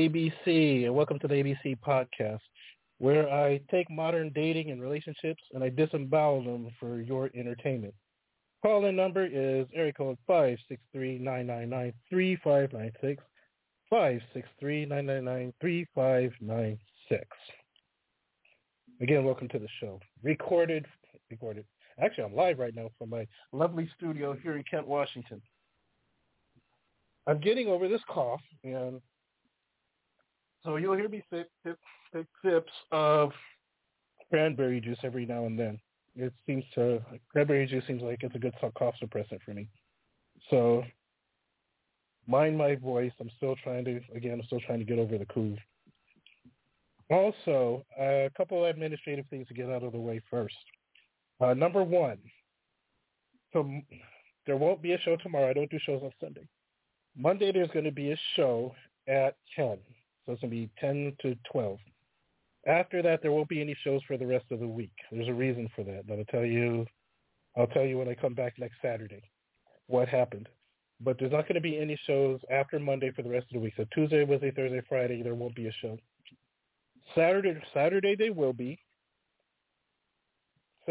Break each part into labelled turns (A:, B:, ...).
A: ABC, and welcome to the ABC podcast, where I take modern dating and relationships and I disembowel them for your entertainment. Call-in number is area code five six three nine nine nine three five nine six. Five six three nine nine nine three five nine six. Again, welcome to the show. Recorded, recorded. Actually, I'm live right now from my lovely studio here in Kent, Washington. I'm getting over this cough, and so you'll hear me take, sips of cranberry juice every now and then. It seems to cranberry juice seems like it's a good cough suppressant for me. So mind my voice. I'm still trying to again. I'm still trying to get over the cold. Also, a couple of administrative things to get out of the way first. Uh, number one, so there won't be a show tomorrow. I don't do shows on Sunday. Monday there's going to be a show at 10. So it's going to be 10 to 12. After that, there won't be any shows for the rest of the week. There's a reason for that. I'll tell you. I'll tell you when I come back next Saturday what happened. But there's not going to be any shows after Monday for the rest of the week. So Tuesday, Wednesday, Thursday, Friday, there won't be a show. Saturday, Saturday they will be.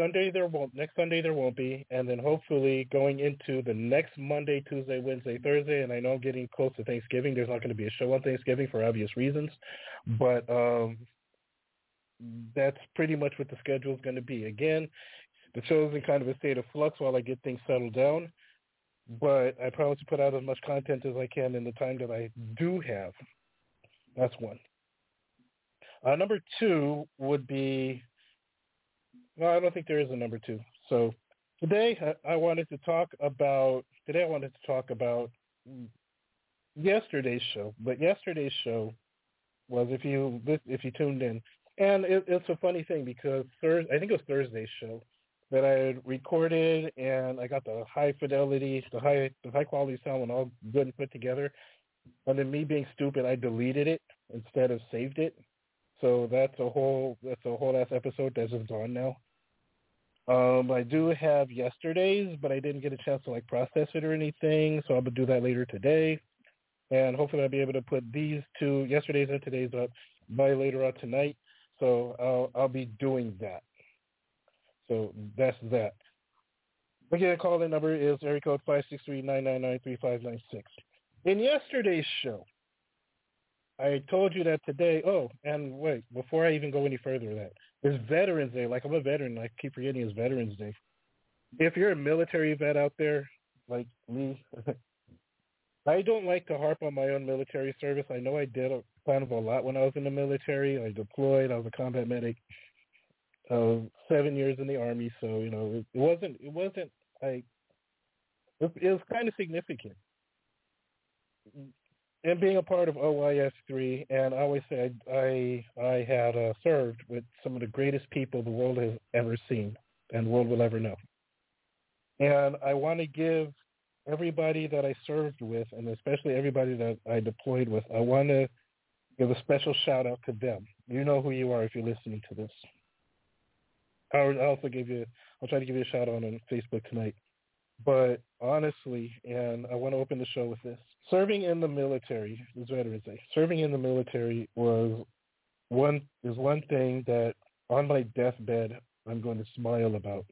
A: Sunday there won't. Next Sunday there won't be, and then hopefully going into the next Monday, Tuesday, Wednesday, Thursday, and I know I'm getting close to Thanksgiving. There's not going to be a show on Thanksgiving for obvious reasons, but um, that's pretty much what the schedule is going to be. Again, the show is in kind of a state of flux while I get things settled down, but I promise to put out as much content as I can in the time that I do have. That's one. Uh, number two would be no, I don't think there is a number two. So today I wanted to talk about today I wanted to talk about yesterday's show. But yesterday's show was if you if you tuned in, and it, it's a funny thing because Thursday I think it was Thursday's show that I had recorded and I got the high fidelity, the high the high quality sound and all good and put together. And then me being stupid, I deleted it instead of saved it. So that's a whole that's a whole ass episode that's just gone now. Um, I do have yesterday's, but I didn't get a chance to like process it or anything, so I'm gonna do that later today, and hopefully I'll be able to put these two yesterday's and today's up by later on tonight. So I'll I'll be doing that. So that's that. Again, call in number is area code five six three nine nine nine three five nine six. In yesterday's show, I told you that today. Oh, and wait, before I even go any further, that it's Veterans Day. Like I'm a veteran. I keep forgetting it's Veterans Day. If you're a military vet out there, like me, I don't like to harp on my own military service. I know I did a, kind of a lot when I was in the military. I deployed. I was a combat medic. Uh, seven years in the army, so you know it, it wasn't. It wasn't like it, it was kind of significant and being a part of OIF three, and I always say I I, had uh, served with some of the greatest people the world has ever seen and the world will ever know. And I want to give everybody that I served with, and especially everybody that I deployed with, I want to give a special shout out to them. You know who you are if you're listening to this. I'll also give you. I'll try to give you a shout out on Facebook tonight. But honestly, and I want to open the show with this. Serving in the military, as veterans say, serving in the military was one is one thing that on my deathbed I'm going to smile about.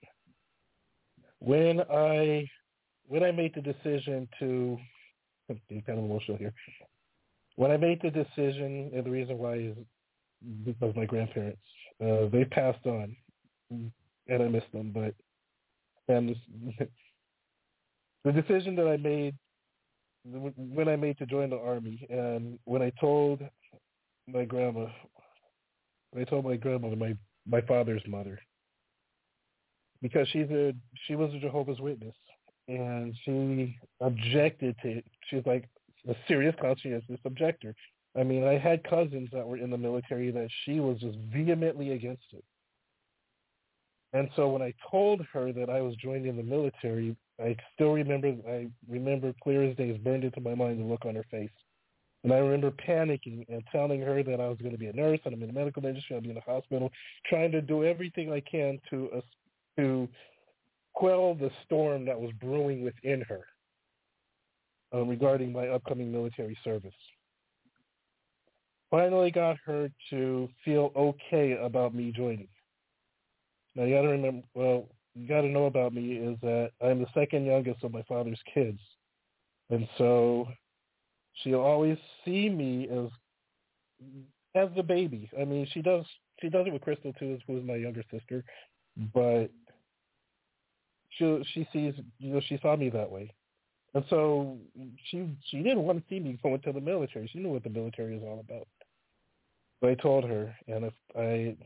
A: When I when I made the decision to I'm kind of emotional here. When I made the decision, and the reason why is because my grandparents, uh, they passed on, and I miss them. But and the decision that I made when I made to join the army, and when I told my grandma, I told my grandmother, my my father's mother, because she's a she was a Jehovah's Witness, and she objected to it. She's like a serious conscientious objector. I mean, I had cousins that were in the military that she was just vehemently against it. And so when I told her that I was joining the military, I still remember, I remember clear as day, it's burned into my mind the look on her face. And I remember panicking and telling her that I was going to be a nurse and I'm in the medical industry, I'll be in the hospital, trying to do everything I can to to quell the storm that was brewing within her uh, regarding my upcoming military service. finally got her to feel okay about me joining. Now you got to remember, well, you got to know about me is that I'm the second youngest of my father's kids, and so she'll always see me as as the baby. I mean, she does she does it with Crystal too, who is my younger sister, but she she sees you know she saw me that way, and so she she didn't want to see me go into the military. She knew what the military is all about. But I told her, and if I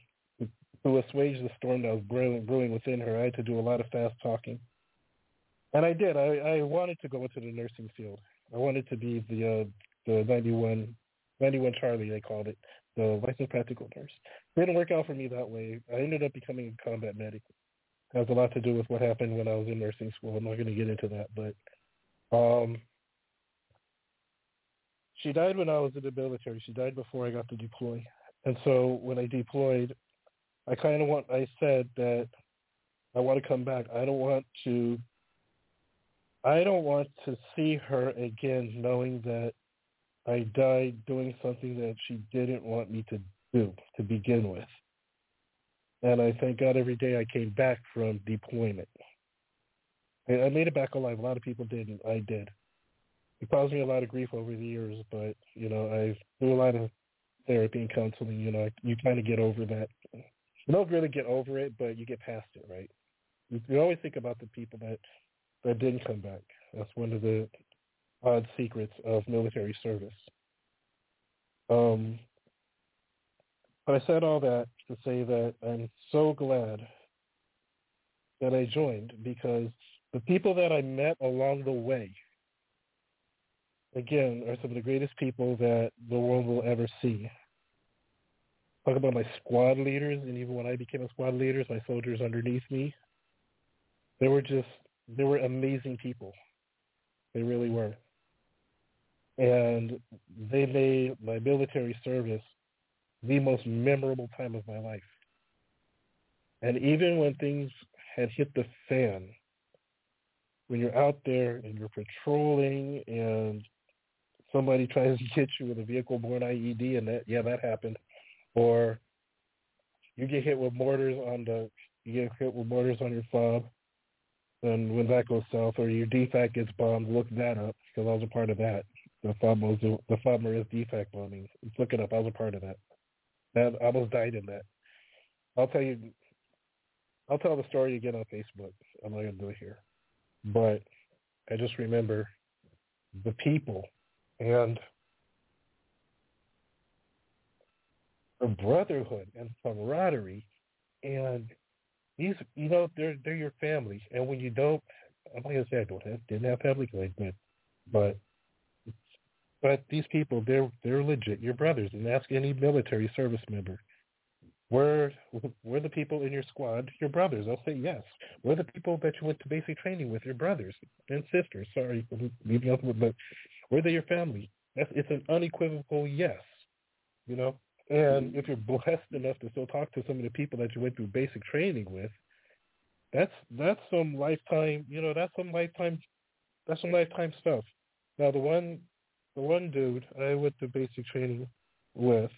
A: to assuage the storm that was brewing, brewing within her, I had to do a lot of fast talking, and I did. I, I wanted to go into the nursing field. I wanted to be the uh, the 91, 91 Charlie they called it, the licensed practical nurse. It didn't work out for me that way. I ended up becoming a combat medic. It has a lot to do with what happened when I was in nursing school. I'm not going to get into that, but um, she died when I was in the military. She died before I got to deploy. And so when I deployed, I kind of want, I said that I want to come back. I don't want to, I don't want to see her again knowing that I died doing something that she didn't want me to do to begin with. And I thank God every day I came back from deployment. I made it back alive. A lot of people didn't. I did. It caused me a lot of grief over the years, but you know, I've through a lot of therapy and counseling. You know, you kind of get over that. You don't really get over it, but you get past it, right? You, you always think about the people that that didn't come back. That's one of the odd secrets of military service. Um, but I said all that to say that I'm so glad that I joined because the people that I met along the way, again, are some of the greatest people that the world will ever see. Talk about my squad leaders, and even when I became a squad leader, my soldiers underneath me, they were just, they were amazing people. They really were and they made my military service the most memorable time of my life. And even when things had hit the fan, when you're out there and you're patrolling and somebody tries to get you with a vehicle-borne IED and that, yeah, that happened. Or you get hit with mortars on the, you get hit with mortars on your fob. And when that goes south or your DFAC gets bombed, look that up because I was a part of that the FOB was the FOB is DFAC bombing. Look it up. I was a part of that. That I almost died in that. I'll tell you. I'll tell the story again on Facebook. I'm not gonna do it here, but I just remember the people and the brotherhood and camaraderie and these you know they're they're your family and when you don't I'm not gonna say I don't have didn't have family I but but these people, they're they're legit your brothers. And ask any military service member, were were the people in your squad your brothers? I'll say yes. Were the people that you went to basic training with your brothers and sisters? Sorry, leaving out but were they your family? That's it's an unequivocal yes. You know, and mm-hmm. if you're blessed enough to still talk to some of the people that you went through basic training with, that's that's some lifetime. You know, that's some lifetime. That's some lifetime stuff. Now the one the one dude I went to basic training with,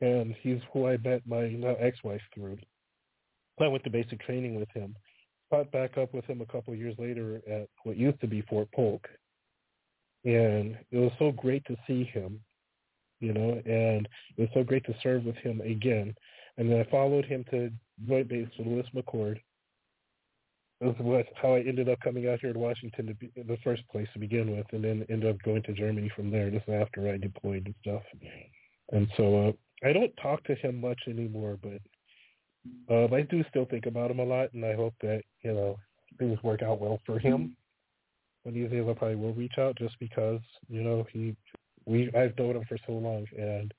A: and he's who I met my now ex-wife through. I went to basic training with him. Caught back up with him a couple of years later at what used to be Fort Polk, and it was so great to see him, you know, and it was so great to serve with him again. And then I followed him to Joint Base with Lewis McChord, that's what how I ended up coming out here to Washington to be, in the first place to begin with, and then ended up going to Germany from there. Just after I deployed and stuff. And so uh, I don't talk to him much anymore, but uh, I do still think about him a lot, and I hope that you know things work out well for him. When he's able, probably will reach out just because you know he we I've known him for so long, and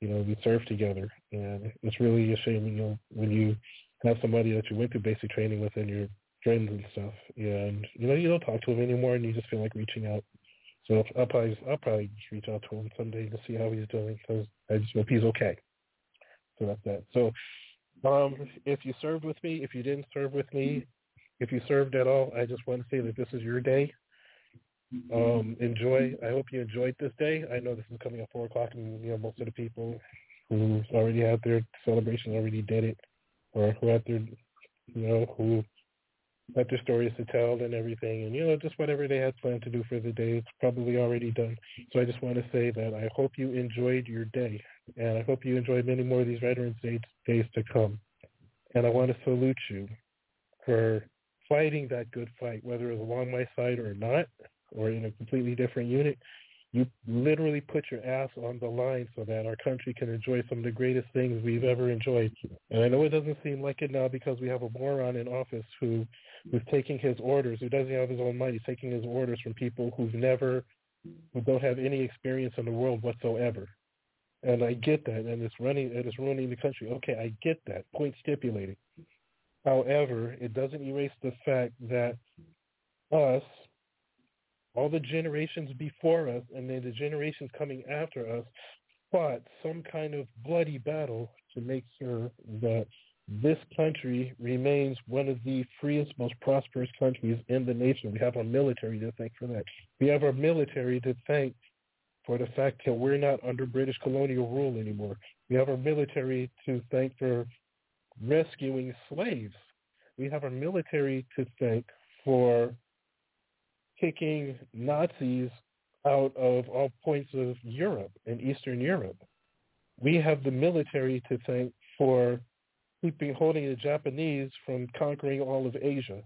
A: you know we served together, and it's really a shame you when you have somebody that you went through basic training with and you're friends and stuff, and you know you don't talk to him anymore, and you just feel like reaching out. So I'll probably I'll probably reach out to him someday to see how he's doing because I just hope he's okay. So that's that. So um, if you served with me, if you didn't serve with me, if you served at all, I just want to say that this is your day. Um, enjoy. I hope you enjoyed this day. I know this is coming at four o'clock, and you know most of the people who already had their celebration already did it, or who had their, you know, who had their stories to tell and everything, and you know, just whatever they had planned to do for the day, it's probably already done. So I just want to say that I hope you enjoyed your day, and I hope you enjoy many more of these Veterans Day days to come. And I want to salute you for fighting that good fight, whether it was along my side or not, or in a completely different unit. You literally put your ass on the line so that our country can enjoy some of the greatest things we've ever enjoyed. And I know it doesn't seem like it now because we have a moron in office who who's taking his orders, who doesn't have his own money, taking his orders from people who've never, who don't have any experience in the world whatsoever. And I get that, and it's running, it is ruining the country. Okay, I get that. Point stipulated. However, it doesn't erase the fact that us, all the generations before us, and then the generations coming after us, fought some kind of bloody battle to make sure that this country remains one of the freest, most prosperous countries in the nation. We have our military to thank for that. We have our military to thank for the fact that we're not under British colonial rule anymore. We have our military to thank for rescuing slaves. We have our military to thank for kicking Nazis out of all points of Europe and Eastern Europe. We have the military to thank for keeping holding the Japanese from conquering all of Asia.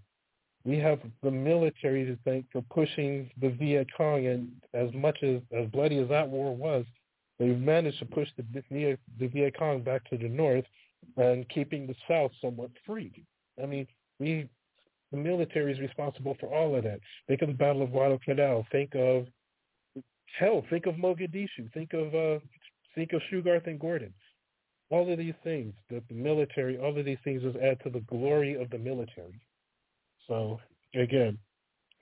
A: We have the military to thank for pushing the Viet Cong, and as much as as bloody as that war was, they managed to push the the Viet Cong back to the north and keeping the South somewhat free. I mean, we the military is responsible for all of that. Think of the Battle of Guadalcanal. Think of hell. Think of Mogadishu. Think of uh, think of Shughart and Gordon all of these things, the, the military, all of these things just add to the glory of the military. So again,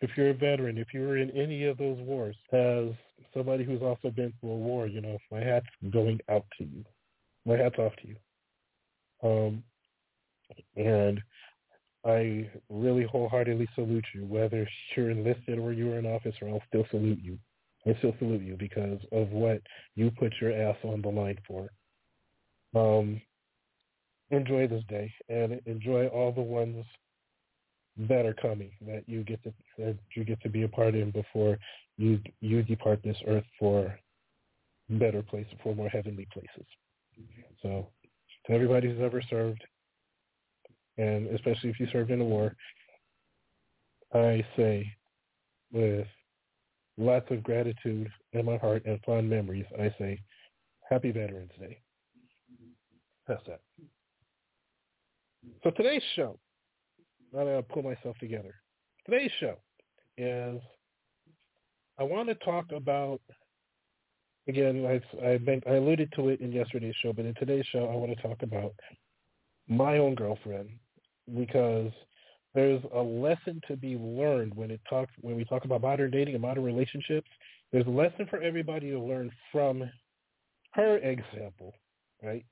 A: if you're a veteran, if you were in any of those wars, as somebody who's also been through a war, you know, my hat's going out to you. My hat's off to you. Um, and I really wholeheartedly salute you, whether you're enlisted or you're in office, or I'll still salute you. I still salute you because of what you put your ass on the line for um, enjoy this day and enjoy all the ones that are coming that you get to that you get to be a part in before you you depart this earth for better places, for more heavenly places. So, to everybody who's ever served, and especially if you served in a war, I say with lots of gratitude in my heart and fond memories, I say, Happy Veterans Day. That's that. So today's show, now that I pull myself together, today's show is I want to talk about again. I I, been, I alluded to it in yesterday's show, but in today's show, I want to talk about my own girlfriend because there's a lesson to be learned when it talks when we talk about modern dating and modern relationships. There's a lesson for everybody to learn from her example, right?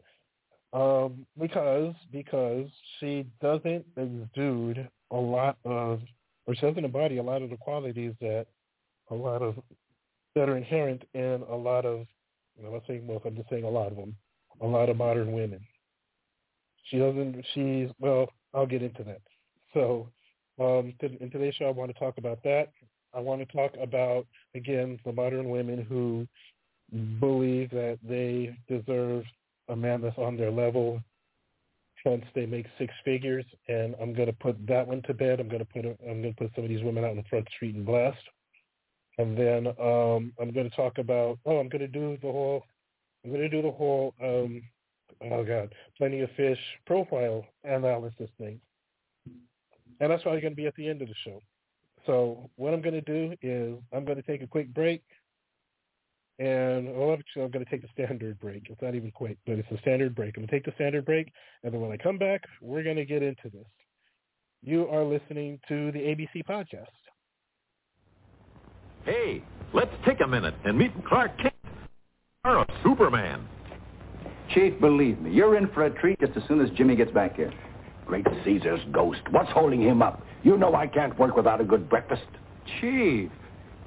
A: Um, because because she doesn't exude a lot of, or she doesn't embody a lot of the qualities that a lot of that are inherent in a lot of, I'm not saying most, I'm just saying a lot of them, a lot of modern women. She doesn't. She's well. I'll get into that. So, um, in today's show, I want to talk about that. I want to talk about again the modern women who believe that they deserve a man that's on their level once they make six figures, and I'm going to put that one to bed. I'm going to put a, I'm going to put some of these women out in the front street and blast, and then um, I'm going to talk about. Oh, I'm going to do the whole. I'm going to do the whole. Um, oh God, plenty of fish profile analysis thing, and that's probably going to be at the end of the show. So what I'm going to do is I'm going to take a quick break. And well, actually, I'm going to take the standard break. It's not even quick, but it's a standard break. I'm going to take the standard break, and then when I come back, we're going to get into this. You are listening to the ABC podcast.
B: Hey, let's take a minute and meet Clark Kent, or Superman.
C: Chief, believe me, you're in for a treat just as soon as Jimmy gets back here.
D: Great Caesar's ghost. What's holding him up? You know I can't work without a good breakfast.
C: Chief,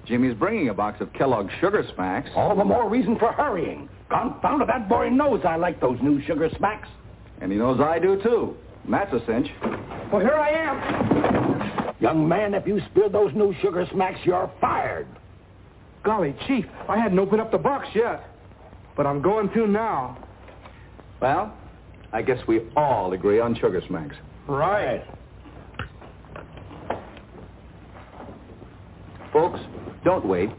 C: Jimmy's bringing a box of Kellogg's Sugar Smacks.
D: All the more reason for hurrying. Confound it, that boy knows I like those new Sugar Smacks.
C: And he knows I do, too. And that's a cinch.
D: Well, here I am. Young man, if you spill those new Sugar Smacks, you're fired.
E: Golly, Chief, I hadn't opened up the box yet. But I'm going to now.
C: Well, I guess we all agree on Sugar Smacks.
E: Right.
C: Folks, don't wait.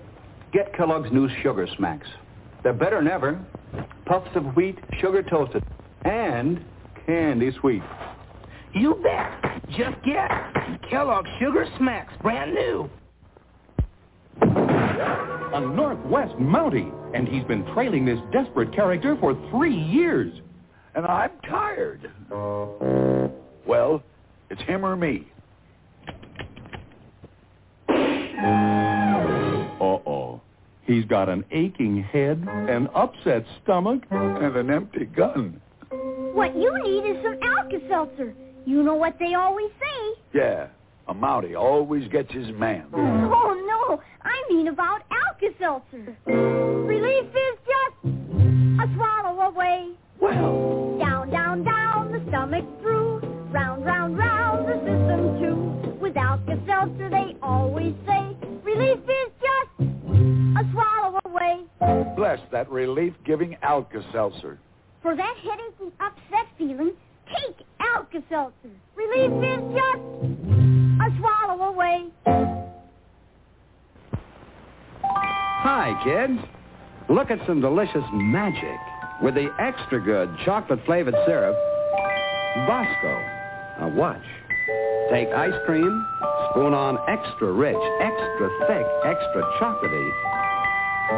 C: Get Kellogg's new Sugar Smacks. They're better than ever. Puffs of wheat, sugar toasted, and candy sweet.
F: You bet. Just get Kellogg's Sugar Smacks, brand new.
G: A Northwest Mountie, and he's been trailing this desperate character for three years.
H: And I'm tired. Well, it's him or me.
G: Uh-oh. He's got an aching head, an upset stomach,
H: and an empty gun.
I: What you need is some Alka-Seltzer. You know what they always say.
H: Yeah, a Mountie always gets his man.
I: Oh, no. I mean about Alka-Seltzer. Relief is just a swallow away.
H: Well.
I: Down, down, down, the stomach through. Round, round, round, the system too. With Alka-Seltzer, they always say, relief is just a swallow away.
H: Bless that relief-giving Alka-Seltzer.
I: For that headache and upset feeling, take Alka-Seltzer. Relief is just a swallow away.
J: Hi, kids. Look at some delicious magic with the extra good chocolate-flavored syrup, Bosco. Now watch. Take ice cream, spoon on extra rich, extra thick, extra chocolatey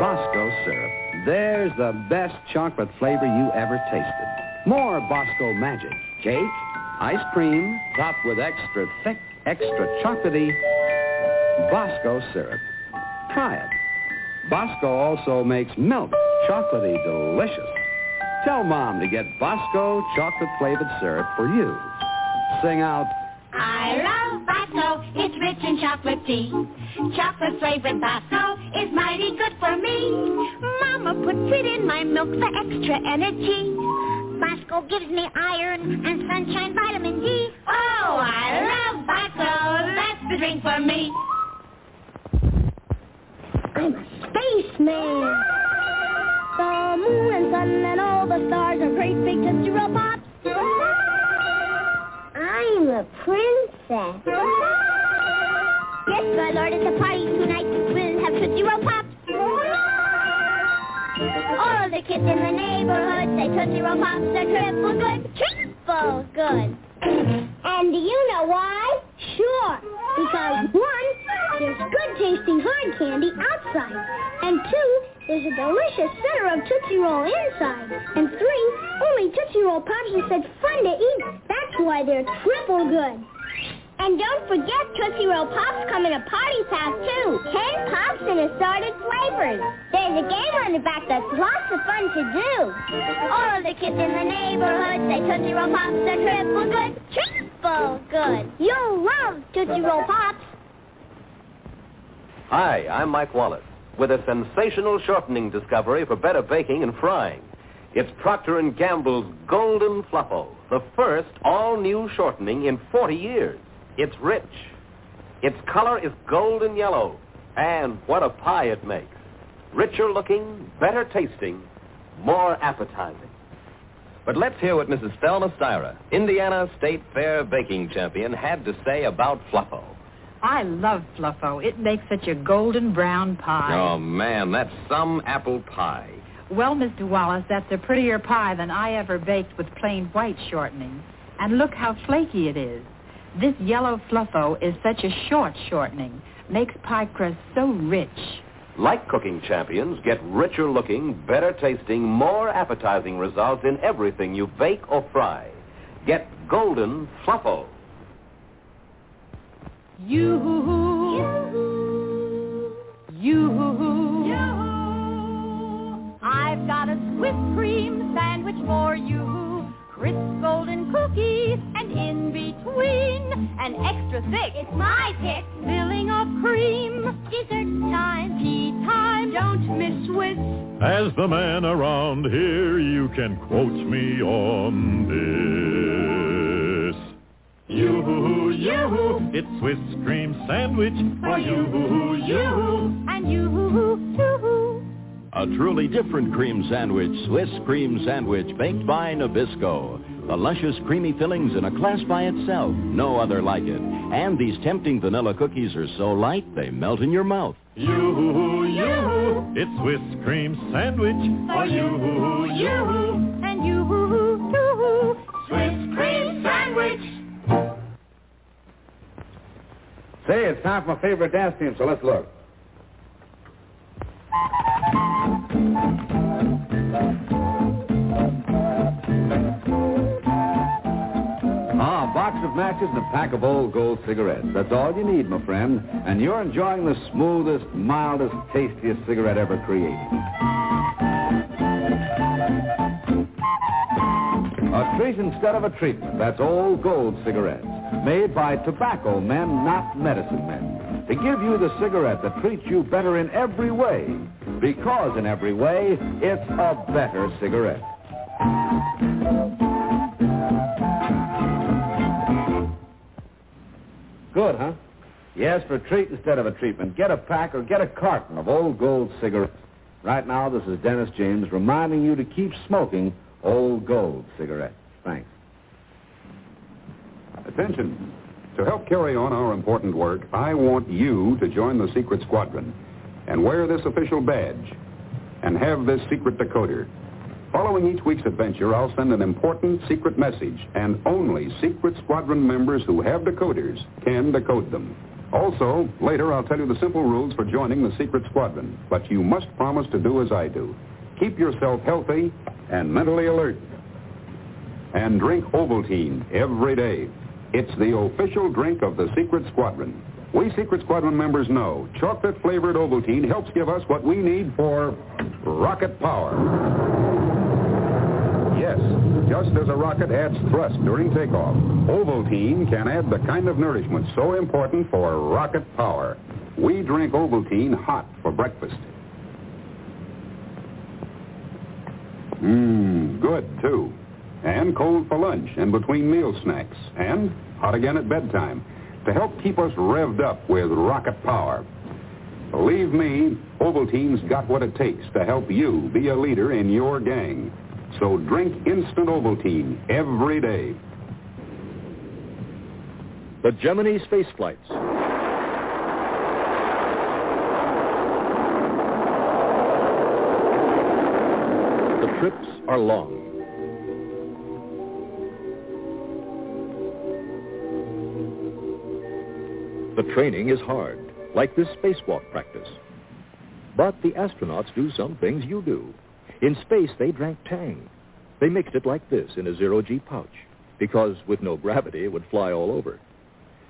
J: Bosco syrup. There's the best chocolate flavor you ever tasted. More Bosco magic. Cake, ice cream, topped with extra thick, extra chocolatey Bosco syrup. Try it. Bosco also makes milk chocolatey delicious. Tell Mom to get Bosco chocolate-flavored syrup for you. Sing out,
K: I love Bosco. It's rich in chocolate tea. Chocolate flavored Bosco is mighty good for me. Mama puts it in my milk for extra energy. Bosco gives me iron and sunshine vitamin D. Oh, I love Bosco. That's the drink for me.
I: I'm a spaceman. The moon and sun and all the stars are great big Tootsie Roll Pops. I'm a princess. Yes, my lord, it's a party tonight. We'll have Tootsie Roll Pops. All the kids in the neighborhood say Tootsie Roll Pops are triple good. Triple good. And do you know why? Sure. Because one, there's good tasting hard candy outside. And two, there's a delicious center of Tootsie Roll inside. And three, only Tootsie Roll Pops are such fun to eat. That's why they're triple good. And don't forget Tootsie Roll Pops come in a party pack too. Ten pops in assorted flavors. There's a game on the back that's lots of fun to do. All the kids in the neighborhood say Tootsie Roll Pops are triple good. Triple good. You'll love Tootsie Roll Pops.
L: Hi, I'm Mike Wallace with a sensational shortening discovery for better baking and frying. It's Procter & Gamble's Golden Fluffo, the first all-new shortening in 40 years. It's rich. Its color is golden yellow. And what a pie it makes. Richer looking, better tasting, more appetizing. But let's hear what Mrs. Thelma Styra, Indiana State Fair baking champion, had to say about Fluffo.
M: I love Fluffo. It makes such a golden brown pie.
L: Oh, man, that's some apple pie.
M: Well, Mr. Wallace, that's a prettier pie than I ever baked with plain white shortening. And look how flaky it is. This yellow Fluffo is such a short shortening. Makes pie crust so rich.
L: Like cooking champions, get richer looking, better tasting, more appetizing results in everything you bake or fry. Get Golden Fluffo.
K: You, you, I've got a Swiss cream sandwich for you. Crisp golden cookies, and in between, an extra thick. It's my pick. Filling of cream. Dessert time. Tea time. Don't miss Swiss.
N: As the man around here, you can quote me on this. You, you, it's Swiss cream sandwich for you, you,
K: and you, you.
O: A truly different cream sandwich, Swiss cream sandwich baked by Nabisco. The luscious creamy fillings in a class by itself, no other like it. And these tempting vanilla cookies are so light they melt in your mouth.
N: You, you, it's Swiss cream sandwich for you, you,
K: and you, you.
N: Swiss cream sandwich.
J: Say, it's time for my favorite dance team, so let's look. Ah, a box of matches and a pack of old gold cigarettes. That's all you need, my friend. And you're enjoying the smoothest, mildest, tastiest cigarette ever created. A treat instead of a treatment. That's old gold cigarettes. Made by tobacco men, not medicine men. To give you the cigarette that treats you better in every way. Because in every way, it's a better cigarette. Good, huh? Yes, for a treat instead of a treatment. Get a pack or get a carton of old gold cigarettes. Right now, this is Dennis James reminding you to keep smoking old gold cigarettes. Thanks.
P: Attention. To help carry on our important work, I want you to join the Secret Squadron and wear this official badge and have this secret decoder. Following each week's adventure, I'll send an important secret message, and only Secret Squadron members who have decoders can decode them. Also, later I'll tell you the simple rules for joining the Secret Squadron, but you must promise to do as I do. Keep yourself healthy and mentally alert. And drink Ovaltine every day. It's the official drink of the Secret Squadron. We Secret Squadron members know chocolate-flavored Ovaltine helps give us what we need for rocket power. Yes, just as a rocket adds thrust during takeoff, Ovaltine can add the kind of nourishment so important for rocket power. We drink Ovaltine hot for breakfast. Mmm, good, too. And cold for lunch and between meal snacks. And hot again at bedtime to help keep us revved up with rocket power. Believe me, Ovaltine's got what it takes to help you be a leader in your gang. So drink instant Ovaltine every day.
Q: The Gemini space flights. The trips are long. The training is hard, like this spacewalk practice. But the astronauts do some things you do. In space, they drank Tang. They mixed it like this in a zero-G pouch, because with no gravity, it would fly all over.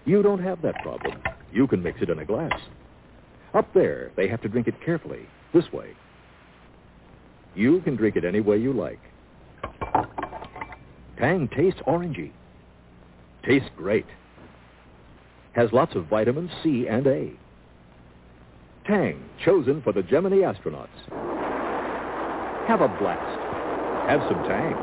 Q: You don't have that problem. You can mix it in a glass. Up there, they have to drink it carefully, this way. You can drink it any way you like. Tang tastes orangey. Tastes great. Has lots of vitamins C and A. Tang, chosen for the Gemini astronauts. Have a blast. Have some Tang.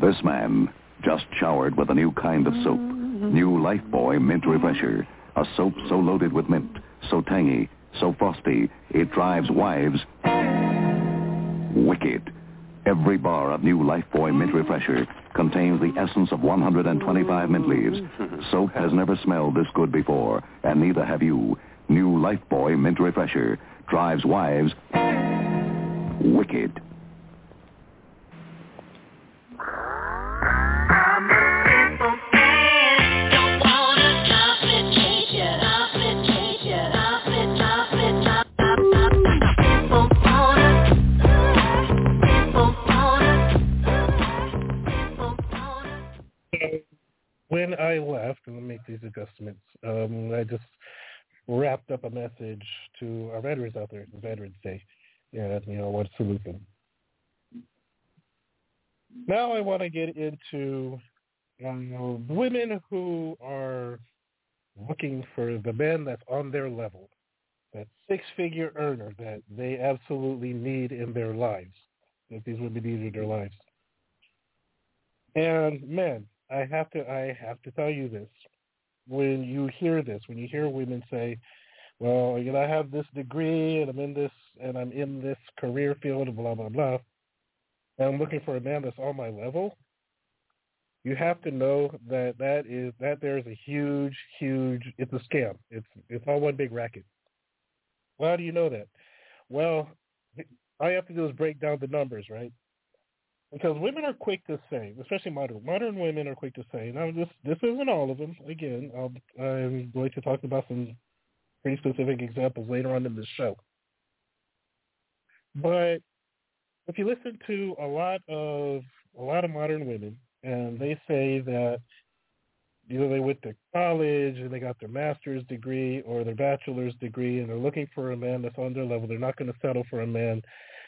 R: This man just showered with a new kind of soap. New Lifebuoy Mint Refresher. A soap so loaded with mint, so tangy, so frosty, it drives wives wicked. Every bar of new Lifebuoy Mint Refresher contains the essence of 125 mint leaves. Soap has never smelled this good before, and neither have you. New Lifebuoy Mint Refresher drives wives wicked.
A: When I left, and I'll make these adjustments, um, I just wrapped up a message to our veterans out there, Veterans Day, and, you know, salute them. Now I want to get into um, women who are looking for the men that's on their level. that six-figure earner that they absolutely need in their lives, that these women need in their lives. And man, I have to I have to tell you this. When you hear this, when you hear women say, Well, you know, I have this degree and I'm in this and I'm in this career field and blah blah blah and I'm looking for a man that's on my level, you have to know that that is that there's a huge, huge it's a scam. It's it's all one big racket. Well, how do you know that? Well, all you have to do is break down the numbers, right? Because women are quick to say, especially modern modern women are quick to say. Now this this isn't all of them. Again, I'll, I'm going to talk about some pretty specific examples later on in this show. But if you listen to a lot of a lot of modern women, and they say that either they went to college and they got their master's degree or their bachelor's degree, and they're looking for a man that's on their level. They're not going to settle for a man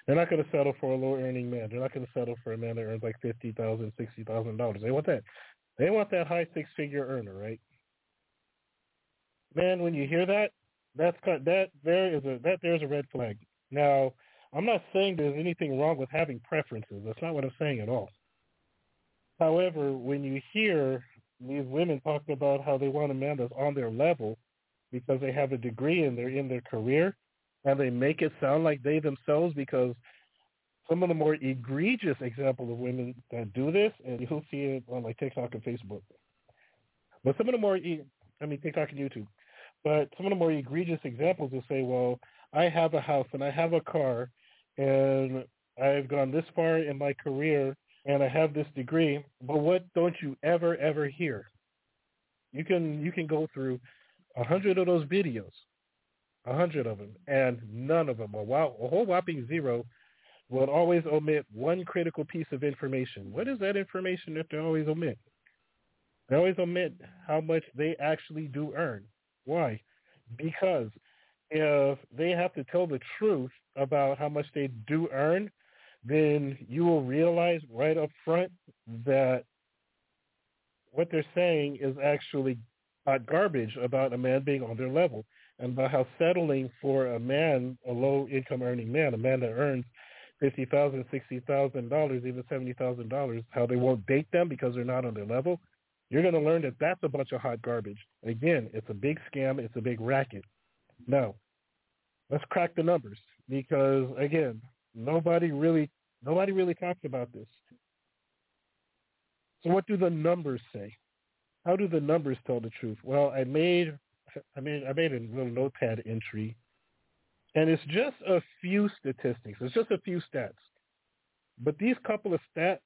A: they're not going to settle for a low earning man. They're not going to settle for a man that earns like fifty thousand, sixty thousand dollars. They want that. They want that high six figure earner, right? Man, when you hear that, that's that there is a that there's a red flag. Now, I'm not saying there's anything wrong with having preferences. That's not what I'm saying at all. However, when you hear these women talking about how they want a man that's on their level because they have a degree and they're in their career, and they make it sound like they themselves because some of the more egregious examples of women that do this, and you'll see it on like TikTok and Facebook. But some of the more, I mean TikTok and YouTube, but some of the more egregious examples will say, well, I have a house and I have a car, and I've gone this far in my career, and I have this degree. But what don't you ever ever hear? You can you can go through a hundred of those videos a hundred of them, and none of them, a, a whole whopping zero, will always omit one critical piece of information. What is that information that they always omit? They always omit how much they actually do earn. Why? Because if they have to tell the truth about how much they do earn, then you will realize right up front that what they're saying is actually uh, garbage about a man being on their level about how settling for a man, a low income earning man, a man that earns fifty thousand, sixty thousand dollars, even seventy thousand dollars, how they won't date them because they're not on their level. You're going to learn that that's a bunch of hot garbage. Again, it's a big scam. It's a big racket. Now, let's crack the numbers because again, nobody really nobody really talks about this. So what do the numbers say? How do the numbers tell the truth? Well, I made I mean, I made a little notepad entry, and it's just a few statistics. It's just a few stats. But these couple of stats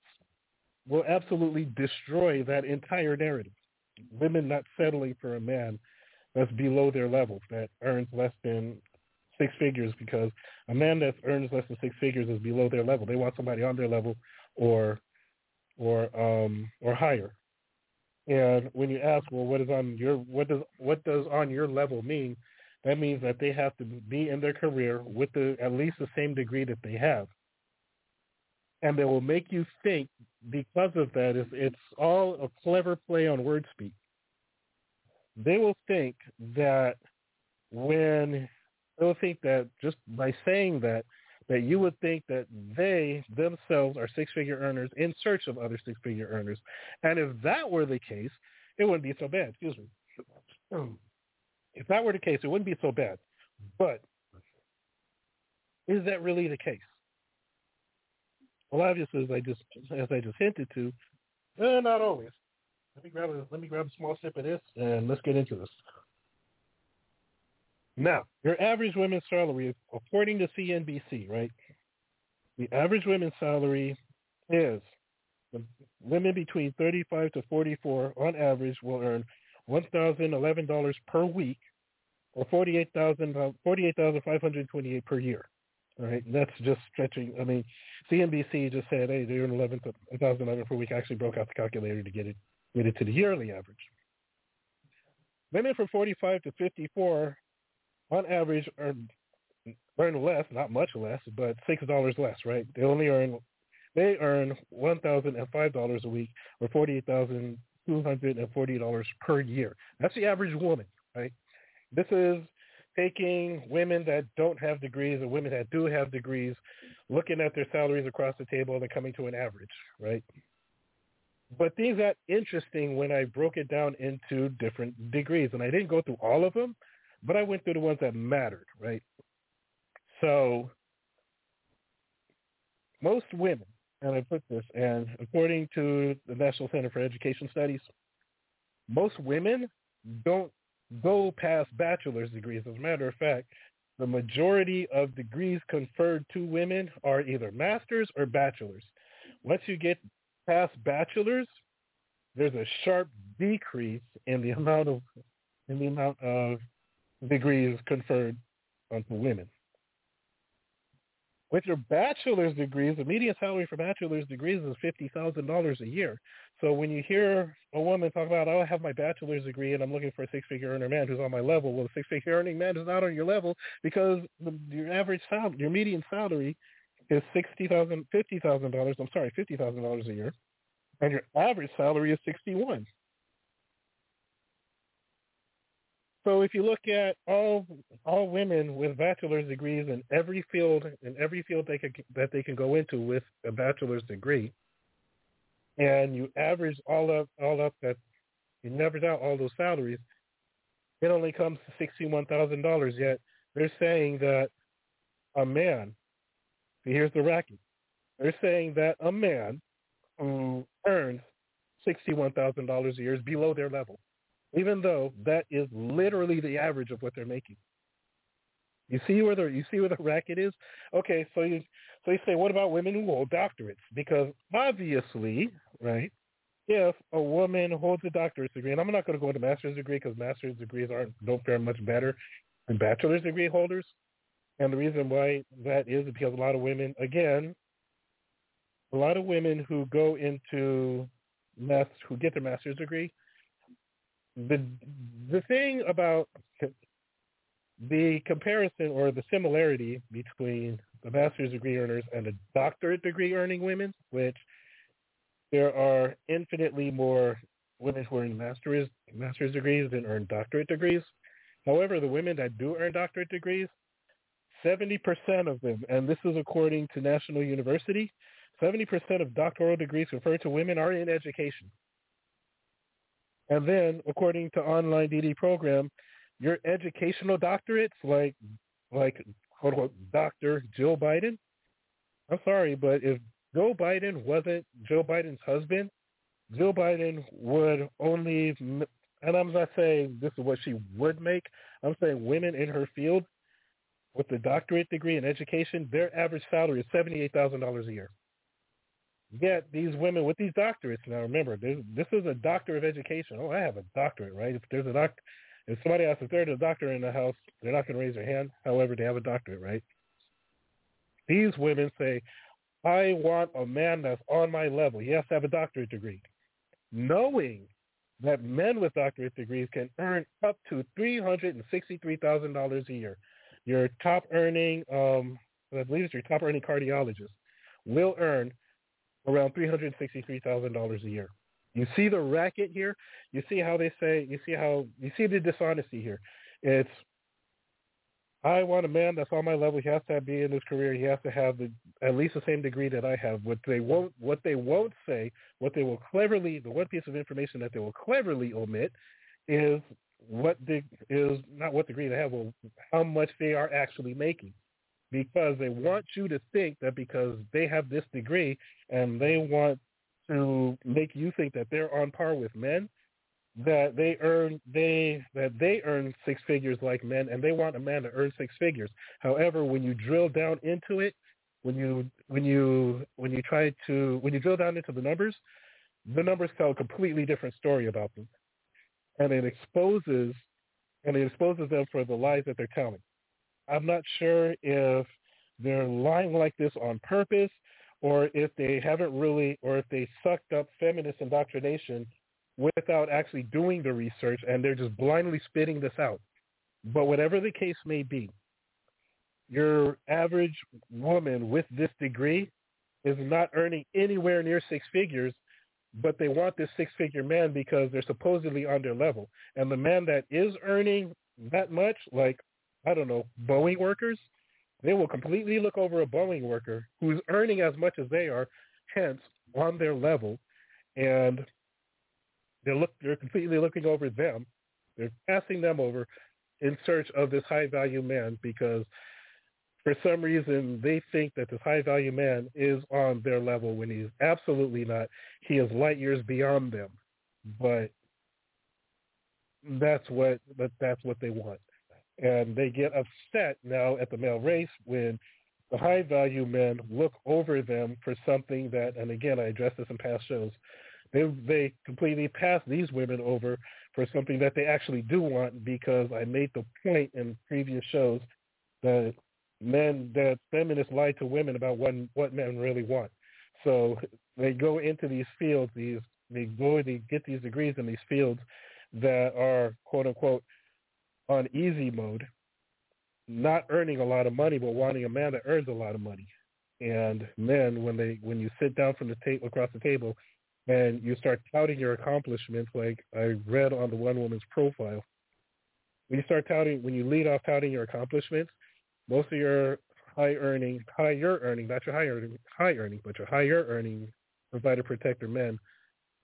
A: will absolutely destroy that entire narrative. Women not settling for a man that's below their level, that earns less than six figures because a man that earns less than six figures is below their level. They want somebody on their level or or um or higher. And when you ask, well, what is on your what does what does on your level mean? That means that they have to be in their career with the at least the same degree that they have. And they will make you think because of that is it's all a clever play on word speak. They will think that when they will think that just by saying that that you would think that they themselves are six-figure earners in search of other six-figure earners. And if that were the case, it wouldn't be so bad. Excuse me. If that were the case, it wouldn't be so bad. But is that really the case? Well, obviously, as I just as I just hinted to, eh, not always. Let me grab a let me grab a small sip of this and let's get into this. Now, your average women's salary, according to CNBC, right? The average women's salary is women between 35 to 44 on average will earn $1,011 per week or 48,000 uh, 48,528 per year. All right, that's just stretching. I mean, CNBC just said, hey, they earn 11,011 per week. I actually broke out the calculator to get it get it to the yearly average. Women from 45 to 54 on average earn earn less, not much less, but six dollars less, right? They only earn they earn one thousand and five dollars a week or forty eight thousand two hundred and forty dollars per year. That's the average woman, right? This is taking women that don't have degrees and women that do have degrees, looking at their salaries across the table and coming to an average, right? But things got interesting when I broke it down into different degrees. And I didn't go through all of them, but I went through the ones that mattered, right? So most women, and I put this, and according to the National Center for Education Studies, most women don't go past bachelor's degrees. As a matter of fact, the majority of degrees conferred to women are either master's or bachelor's. Once you get past bachelor's, there's a sharp decrease in the amount of in the amount of degrees conferred onto women. With your bachelor's degrees, the median salary for bachelor's degrees is fifty thousand dollars a year. So when you hear a woman talk about, "Oh, I have my bachelor's degree and I'm looking for a six-figure earner man who's on my level," well, a six-figure earning man is not on your level because the, your average salary, your median salary, is sixty thousand, fifty thousand dollars. I'm sorry, fifty thousand dollars a year, and your average salary is sixty-one. So if you look at all all women with bachelor's degrees in every field in every field they could, that they can go into with a bachelor's degree, and you average all up all up that you average out all those salaries, it only comes to sixty one thousand dollars. Yet they're saying that a man, here's the racket, they're saying that a man who earns sixty one thousand dollars a year is below their level even though that is literally the average of what they're making. You see where the you see where the racket is? Okay, so you so you say, what about women who hold doctorates? Because obviously, right, if a woman holds a doctorate degree, and I'm not going to go into master's degree because master's degrees aren't don't fare much better than bachelor's degree holders, and the reason why that is because a lot of women, again, a lot of women who go into math who get their master's degree the the thing about the comparison or the similarity between the master's degree earners and the doctorate degree earning women, which there are infinitely more women who earn master's master's degrees than earn doctorate degrees. However, the women that do earn doctorate degrees, 70% of them, and this is according to National University, 70% of doctoral degrees conferred to women are in education. And then, according to online DD program, your educational doctorates, like like quote unquote Dr. Jill Biden. I'm sorry, but if Joe Biden wasn't Joe Biden's husband, Jill Biden would only, and I'm not saying this is what she would make. I'm saying women in her field with the doctorate degree in education, their average salary is seventy-eight thousand dollars a year. Yet these women with these doctorates, now remember, this is a doctor of education. Oh, I have a doctorate, right? If there's a doc, if somebody asks if there's a doctor in the house, they're not going to raise their hand. However, they have a doctorate, right? These women say, I want a man that's on my level. He has to have a doctorate degree. Knowing that men with doctorate degrees can earn up to $363,000 a year. Your top earning, um, I believe it's your top earning cardiologist, will earn around $363,000 a year. You see the racket here? You see how they say, you see how, you see the dishonesty here. It's, I want a man that's on my level. He has to be in his career. He has to have the, at least the same degree that I have. What they won't, what they won't say, what they will cleverly, the one piece of information that they will cleverly omit is what the, is not what degree they have, well, how much they are actually making because they want you to think that because they have this degree and they want to make you think that they're on par with men that they earn they that they earn six figures like men and they want a man to earn six figures. However when you drill down into it when you when you when you try to when you drill down into the numbers the numbers tell a completely different story about them. And it exposes and it exposes them for the lies that they're telling I'm not sure if they're lying like this on purpose or if they haven't really, or if they sucked up feminist indoctrination without actually doing the research and they're just blindly spitting this out. But whatever the case may be, your average woman with this degree is not earning anywhere near six figures, but they want this six-figure man because they're supposedly on their level. And the man that is earning that much, like I don't know, Boeing workers, they will completely look over a Boeing worker who's earning as much as they are, hence on their level, and they're look they're completely looking over them. They're passing them over in search of this high value man because for some reason they think that this high value man is on their level when he's absolutely not. He is light years beyond them. But that's what that that's what they want. And they get upset now at the male race when the high value men look over them for something that and again I addressed this in past shows. They they completely pass these women over for something that they actually do want because I made the point in previous shows that men that feminists lie to women about what what men really want. So they go into these fields, these they go they get these degrees in these fields that are quote unquote on easy mode, not earning a lot of money but wanting a man that earns a lot of money. And men when they when you sit down from the table across the table and you start touting your accomplishments like I read on the one woman's profile. When you start touting when you lead off touting your accomplishments, most of your high earning, higher earning, not your high earning, high earning, but your higher earning provider protector men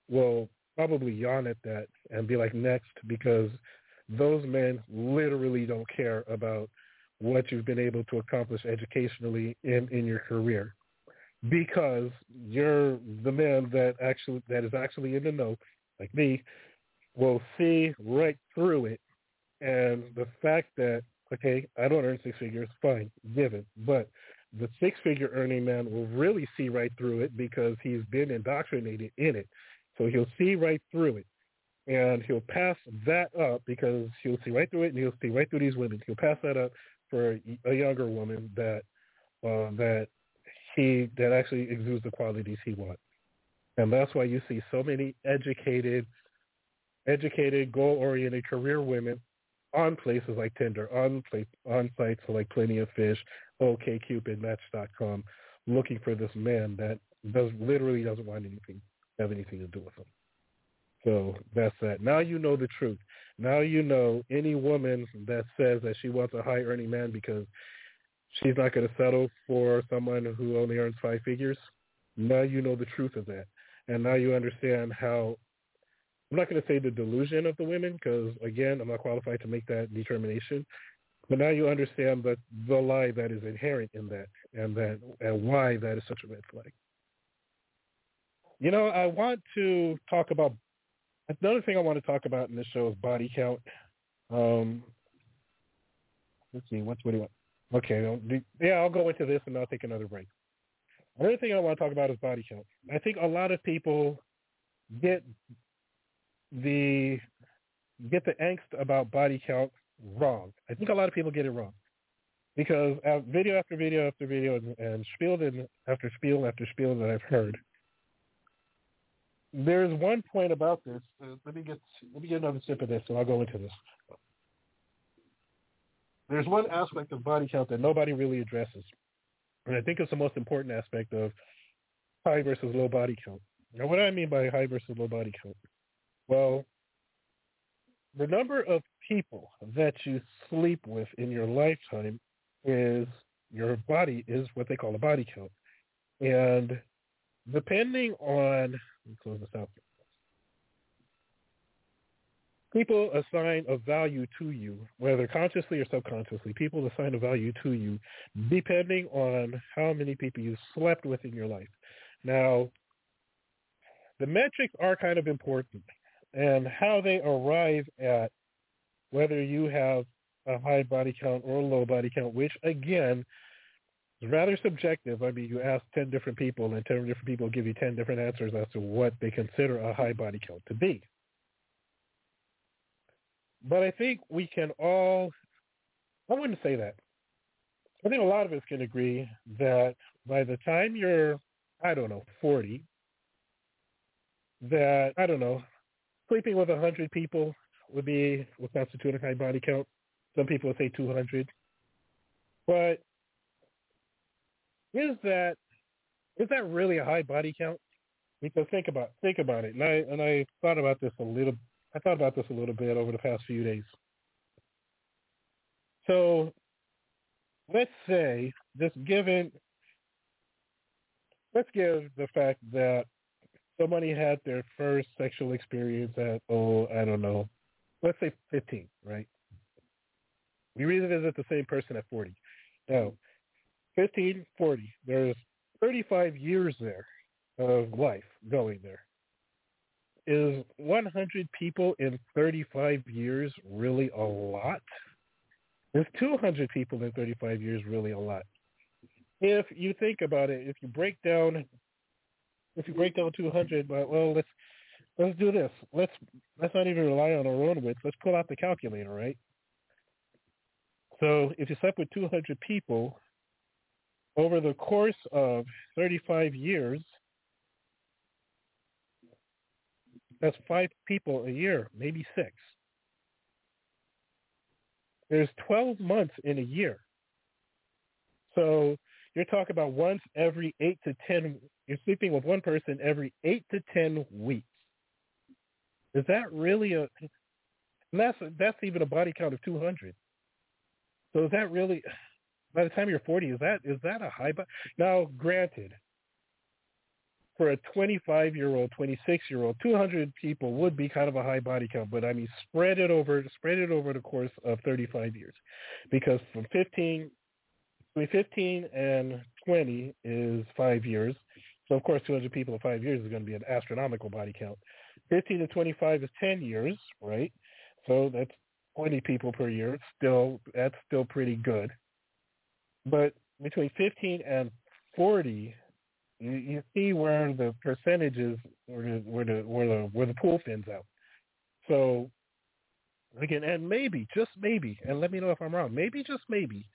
A: will probably yawn at that and be like next because those men literally don't care about what you've been able to accomplish educationally in, in your career because you're the man that actually that is actually in the know, like me, will see right through it. And the fact that okay, I don't earn six figures, fine, given, but the six figure earning man will really see right through it because he's been indoctrinated in it. So he'll see right through it. And he'll pass that up because he'll see right through it and he'll see right through these women. He'll pass that up for a younger woman that uh, that he that actually exudes the qualities he wants. And that's why you see so many educated, educated, goal-oriented career women on places like Tinder, on on sites like Plenty of Fish, OkCupid, Match.com, looking for this man that does literally doesn't want anything have anything to do with him. So that's that. Now you know the truth. Now you know any woman that says that she wants a high earning man because she's not going to settle for someone who only earns five figures. Now you know the truth of that. And now you understand how, I'm not going to say the delusion of the women because, again, I'm not qualified to make that determination. But now you understand the, the lie that is inherent in that and that and why that is such a red flag. You know, I want to talk about another thing I want to talk about in this show is body count. Um, let's see, what's what do you want? Okay, yeah, I'll go into this and I'll take another break. Another thing I want to talk about is body count. I think a lot of people get the get the angst about body count wrong. I think a lot of people get it wrong because video after video after video and, and spiel after spiel after spiel that I've heard, there's one point about this. Uh, let me get let me get another sip of this, and I'll go into this. There's one aspect of body count that nobody really addresses, and I think it's the most important aspect of high versus low body count. Now, what do I mean by high versus low body count? Well, the number of people that you sleep with in your lifetime is your body is what they call a body count, and depending on close this out. People assign a value to you, whether consciously or subconsciously. People assign a value to you depending on how many people you slept with in your life. Now, the metrics are kind of important, and how they arrive at whether you have a high body count or a low body count, which again it's rather subjective. I mean, you ask 10 different people, and 10 different people give you 10 different answers as to what they consider a high body count to be. But I think we can all, I wouldn't say that. I think a lot of us can agree that by the time you're, I don't know, 40, that, I don't know, sleeping with 100 people would be, would constitute a high body count. Some people would say 200. But is that is that really a high body count? Because think about think about it, and I and I thought about this a little. I thought about this a little bit over the past few days. So let's say, just given, let's give the fact that somebody had their first sexual experience at, oh, I don't know, let's say 15, right? We revisit the same person at 40. Now, 15, 40, there's 35 years there of life going there. Is 100 people in 35 years really a lot? Is 200 people in 35 years really a lot? If you think about it, if you break down, if you break down 200, well, let's let's do this. Let's let's not even rely on our own wits. Let's pull out the calculator, right? So if you slept with 200 people over the course of 35 years, that's five people a year, maybe six. There's 12 months in a year. So you're talking about once every eight to 10, you're sleeping with one person every eight to 10 weeks. Is that really a, that's, that's even a body count of 200. So is that really, by the time you're 40, is that, is that a high, body now granted, for a 25 year old, 26 year old, 200 people would be kind of a high body count, but I mean spread it over spread it over the course of 35 years, because from 15 between 15 and 20 is five years, so of course 200 people in five years is going to be an astronomical body count. 15 to 25 is 10 years, right? So that's 20 people per year. Still, that's still pretty good. But between 15 and 40 you, you see where the percentages where the where the where the where the pool thins out. So again, and maybe just maybe, and let me know if I'm wrong. Maybe just maybe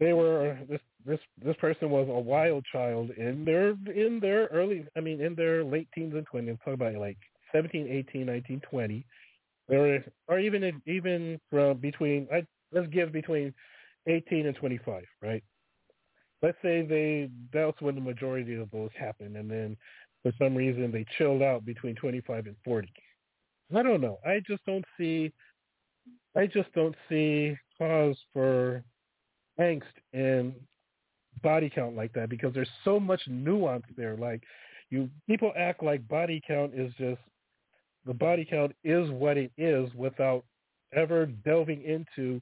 A: they were this this this person was a wild child in their in their early I mean in their late teens and twenties. Talking about like 17, 18, 19, 20. They were or even even from between I let's give between 18 and 25, right? let's say they that's when the majority of those happen, and then for some reason they chilled out between 25 and 40. I don't know. I just don't see. I just don't see cause for angst in body count like that because there's so much nuance there. Like you, people act like body count is just the body count is what it is without ever delving into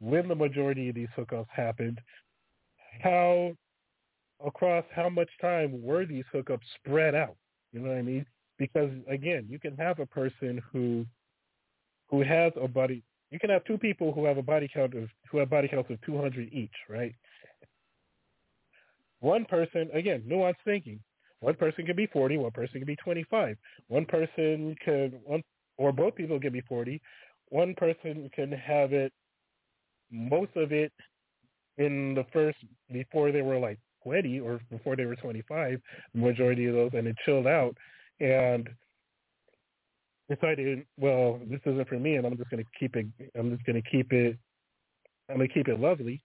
A: when the majority of these hookups happened, how across how much time were these hookups spread out? You know what I mean? Because again, you can have a person who who has a body. You can have two people who have a body count of who have body counts of 200 each, right? One person, again, nuanced thinking. One person can be 40, one person can be 25. One person could, one or both people can be 40. One person can have it, most of it in the first before they were like 20 or before they were 25, the majority of those, and it chilled out and decided, well, this isn't for me, and I'm just going to keep it. I'm just going to keep it. I'm going to keep it lovely.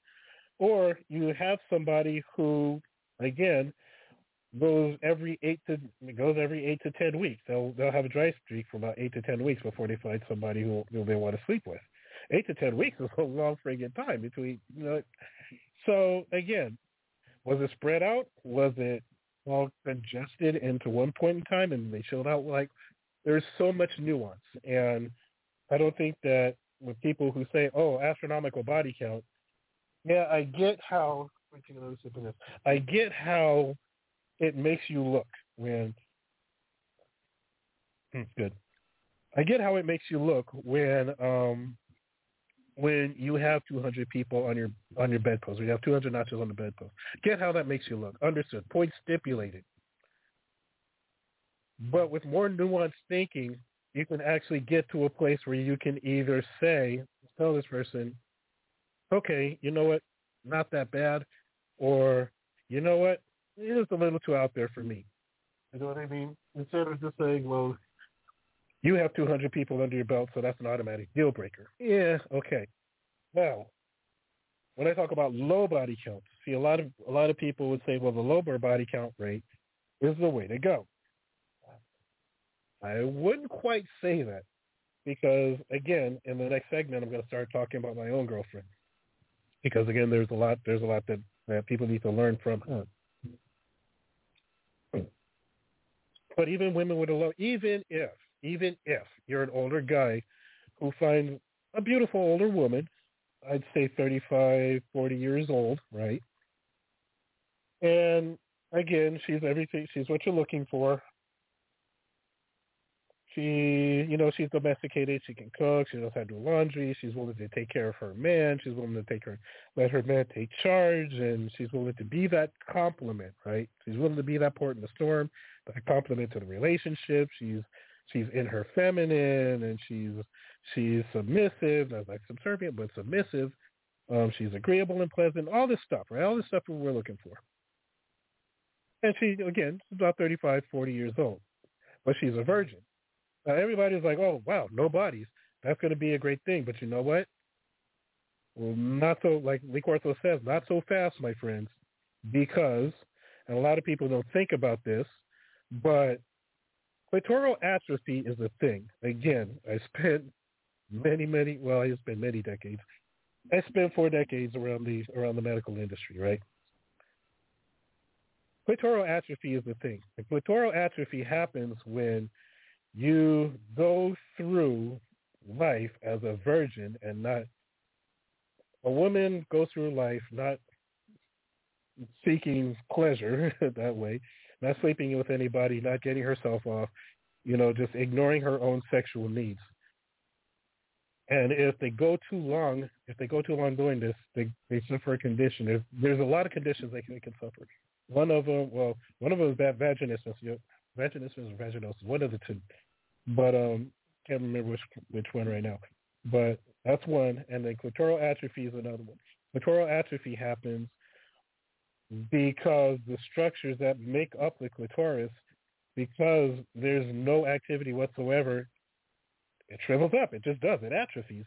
A: Or you have somebody who, again, goes every eight to goes every eight to ten weeks. They'll they'll have a dry streak for about eight to ten weeks before they find somebody who, who they want to sleep with. Eight to ten weeks is a long friggin' time between you know so again, was it spread out? Was it all congested into one point in time and they showed out? Like there's so much nuance, and I don't think that with people who say, "Oh, astronomical body count," yeah, I get how. I get how it makes you look when. Hmm, good. I get how it makes you look when um, when you have 200 people on your on your bedpost, or you have 200 notches on the bedpost. Get how that makes you look. Understood. Point stipulated. But with more nuanced thinking, you can actually get to a place where you can either say, tell this person, okay, you know what, not that bad, or you know what, it is a little too out there for me. You know what I mean? Instead of just saying, well, you have 200 people under your belt, so that's an automatic deal breaker. Yeah, okay. Now, when I talk about low body count, see a lot of a lot of people would say, well, the lower body count rate is the way to go. I wouldn't quite say that because again, in the next segment, I'm going to start talking about my own girlfriend because again, there's a lot there's a lot that that people need to learn from her. But even women with a low, even if even if you're an older guy who finds a beautiful older woman, I'd say 35, 40 years old, right? And again, she's everything. She's what you're looking for. She, you know, she's domesticated. She can cook. She knows how to do laundry. She's willing to take care of her man. She's willing to take her, let her man take charge, and she's willing to be that complement, right? She's willing to be that port in the storm, that complement to the relationship. She's she's in her feminine, and she's she's submissive, not like subservient, but submissive. Um, she's agreeable and pleasant. All this stuff, right? All this stuff we're looking for. And she, again, she's about 35, 40 years old, but she's a virgin. Now everybody's like, oh wow, no bodies. That's going to be a great thing. But you know what? Well, not so like Lee Corso says, not so fast, my friends, because and a lot of people don't think about this, but clitoral atrophy is a thing. Again, I spent many, many well, I spent many decades. I spent four decades around the around the medical industry, right? Clitoral atrophy is the thing. Clitoral atrophy happens when you go through life as a virgin and not a woman goes through life not seeking pleasure that way, not sleeping with anybody, not getting herself off, you know, just ignoring her own sexual needs. And if they go too long, if they go too long doing this, they they suffer a condition. There's, there's a lot of conditions they can, they can suffer. One of them, well, one of them is bad vaginismus. Vaginismus or vaginosis, one of the two. But um, can't remember which which one right now. But that's one, and then clitoral atrophy is another one. Clitoral atrophy happens because the structures that make up the clitoris, because there's no activity whatsoever, it shrivels up. It just does. It atrophies.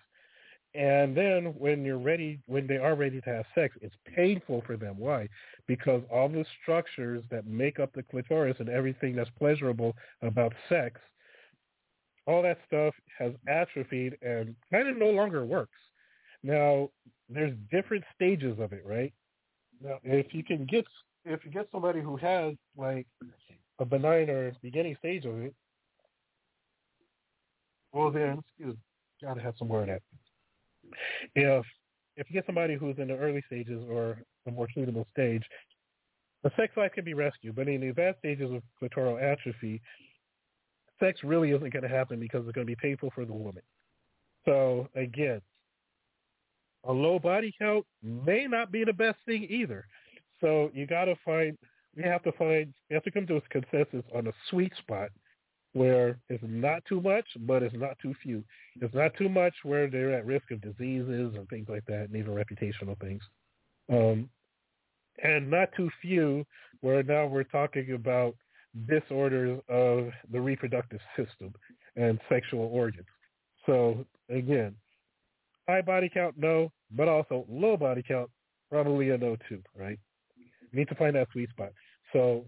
A: And then when you're ready, when they are ready to have sex, it's painful for them. Why? Because all the structures that make up the clitoris and everything that's pleasurable about sex, all that stuff has atrophied and kind of no longer works. Now, there's different stages of it, right? Now, if you can get if you get somebody who has like a benign or beginning stage of it, well then, excuse, gotta have some word at. If if you get somebody who's in the early stages or a more suitable stage, the sex life can be rescued. But in the advanced stages of clitoral atrophy, sex really isn't going to happen because it's going to be painful for the woman. So again, a low body count may not be the best thing either. So you got to find, you have to find, you have to come to a consensus on a sweet spot where it's not too much, but it's not too few. It's not too much where they're at risk of diseases and things like that, and even reputational things. Um, and not too few where now we're talking about disorders of the reproductive system and sexual organs. So again, high body count, no, but also low body count, probably a no too, right? You need to find that sweet spot. So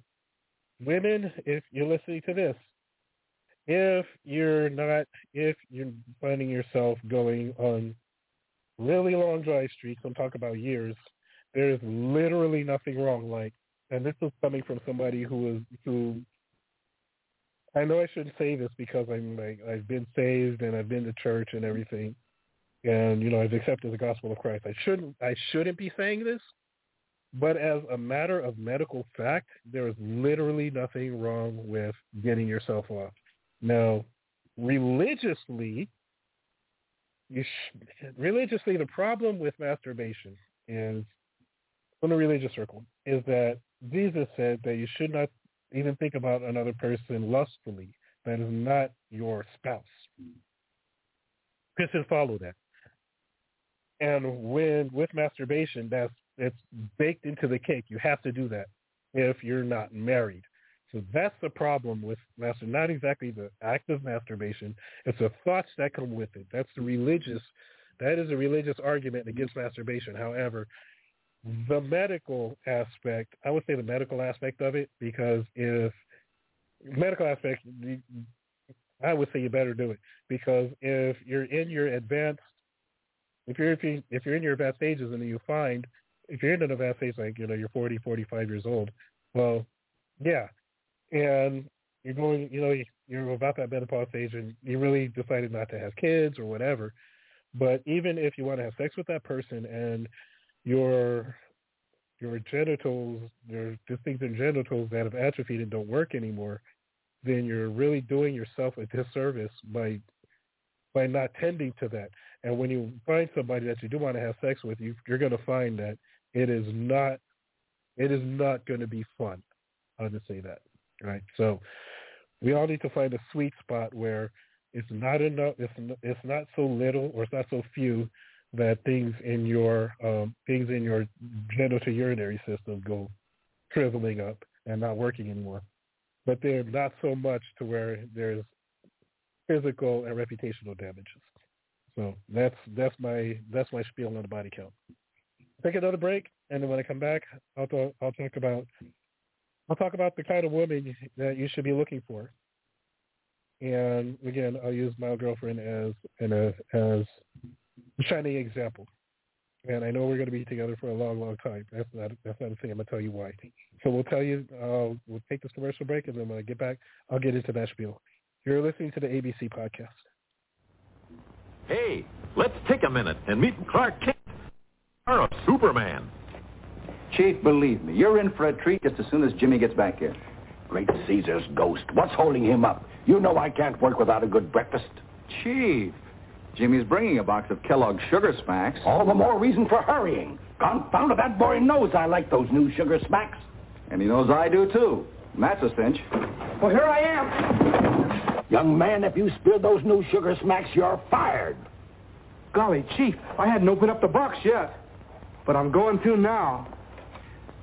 A: women, if you're listening to this, if you're not, if you're finding yourself going on really long dry streaks, I'm talking about years, there is literally nothing wrong. Like, and this is coming from somebody who is who. I know I shouldn't say this because I'm like I've been saved and I've been to church and everything, and you know I've accepted the gospel of Christ. I shouldn't I shouldn't be saying this, but as a matter of medical fact, there is literally nothing wrong with getting yourself off. Now, religiously, you sh- religiously the problem with masturbation is from the religious circle is that Jesus said that you should not even think about another person lustfully that is not your spouse. Christians follow that. And when with masturbation, that's it's baked into the cake. You have to do that if you're not married. So that's the problem with master, not exactly the act of masturbation. It's the thoughts that come with it. That's the religious, that is a religious argument against masturbation. However, the medical aspect, I would say the medical aspect of it, because if medical aspect, I would say you better do it because if you're in your advanced, if you're if, you, if you're in your advanced ages and you find if you're in an advanced age like you know you're 40, 45 years old, well, yeah, and you're going, you know, you're about that menopause age and you really decided not to have kids or whatever. But even if you want to have sex with that person and your your genitals, your distinct genitals that have atrophied and don't work anymore, then you're really doing yourself a disservice by by not tending to that. And when you find somebody that you do want to have sex with, you, you're going to find that it is not it is not going to be fun. I'll just say that, right? So we all need to find a sweet spot where it's not enough. It's it's not so little or it's not so few that things in your um, things in your genital urinary system go shriveling up and not working anymore. But they're not so much to where there's physical and reputational damages. So that's that's my that's my spiel on the body count. Take another break, and then when I come back, I'll talk, I'll talk about I'll talk about the kind of woman that you should be looking for. And again, I'll use my girlfriend as an as a shining example. And I know we're going to be together for a long, long time. That's not that's not a thing. I'm going to tell you why. So we'll tell you. Uh, we'll take this commercial break, and then when I get back, I'll get into that spiel. You're listening to the ABC podcast.
B: Hey, let's take a minute and meet Clark Kent, or a Superman.
C: Chief, believe me, you're in for a treat just as soon as Jimmy gets back here.
D: Great Caesar's ghost. What's holding him up? You know I can't work without a good breakfast.
C: Chief, Jimmy's bringing a box of Kellogg's Sugar Smacks.
D: All the more reason for hurrying. Confound it, that boy knows I like those new Sugar Smacks.
C: And he knows I do, too. And that's a cinch.
F: Well, here I am.
D: Young man, if you spill those new Sugar Smacks, you're fired.
E: Golly, Chief, I hadn't opened up the box yet. But I'm going to now.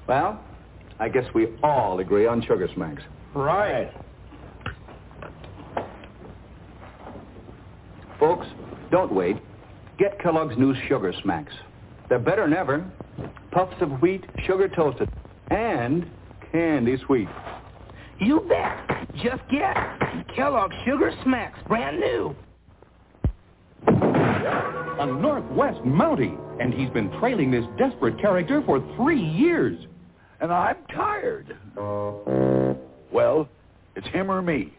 C: Well, I guess we all agree on Sugar Smacks.
E: Right.
C: Folks, don't wait. Get Kellogg's new Sugar Smacks. They're better than ever. Puffs of wheat, sugar toasted, and candy sweet.
F: You bet. Just get Kellogg's Sugar Smacks, brand new.
G: A Northwest Mountie, and he's been trailing this desperate character for three years.
H: And I'm tired. Well, it's him or me.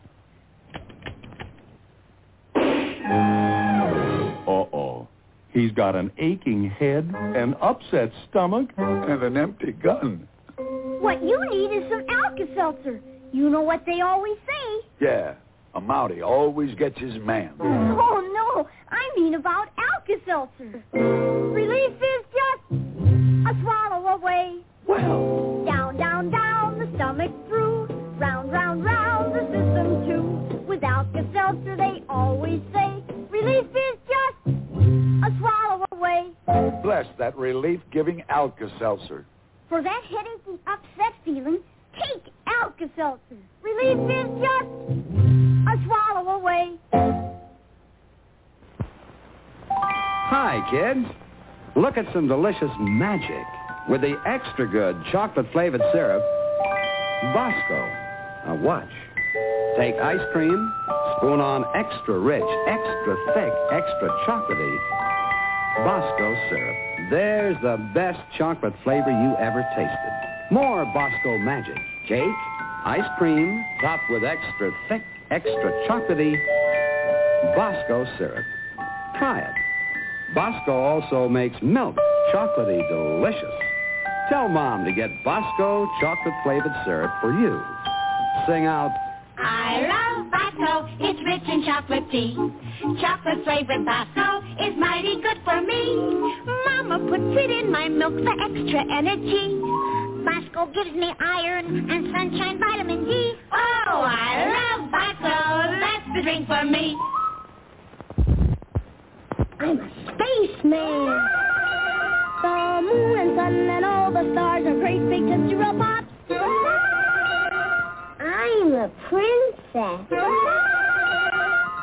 G: Uh-oh. He's got an aching head, an upset stomach,
H: and an empty gun.
I: What you need is some Alka-Seltzer. You know what they always say.
H: Yeah, a Mountie always gets his man.
I: Oh, no. I mean about Alka-Seltzer. Relief is just a swallow away.
H: Well.
I: Down, down, down, the stomach through. Round, round, round, the system too. With Alka-Seltzer, they always say, relief is just a swallow away.
H: Bless that relief-giving Alka-Seltzer.
I: For that headachy, upset feeling, take Alka-Seltzer. Relief is just a swallow away.
J: Hi, kids. Look at some delicious magic with the extra good chocolate flavored syrup, Bosco. Now watch. Take ice cream, spoon on extra rich, extra thick, extra chocolatey Bosco syrup. There's the best chocolate flavor you ever tasted. More Bosco magic. Cake, ice cream, topped with extra thick, extra chocolatey Bosco syrup. Try it. Bosco also makes milk chocolatey delicious. Tell Mom to get Bosco chocolate-flavored syrup for you. Sing out,
K: I love Bosco. It's rich in chocolate tea. Chocolate flavored Bosco is mighty good for me. Mama puts it in my milk for extra energy.
I: Bosco gives me iron and sunshine vitamin D.
K: Oh, I love Bosco. That's the drink for me.
I: I'm a spaceman. The moon and sun and all the stars are great big Tootsie Pops. I'm a princess.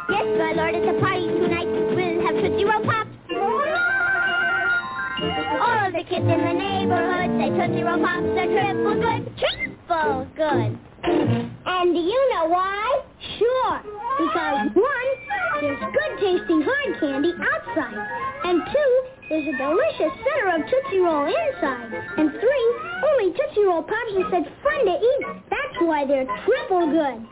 I: Yes, my lord, it's a party tonight. We'll have Tootsie Roll Pops. The kids in the neighborhood say Tootsie Roll Pops are triple good. Triple good. And do you know why? Sure. Because one, there's good tasting hard candy outside. And two, there's a delicious center of Tootsie Roll inside. And three, only Tootsie Roll Pops are such fun to eat. That's why they're triple good.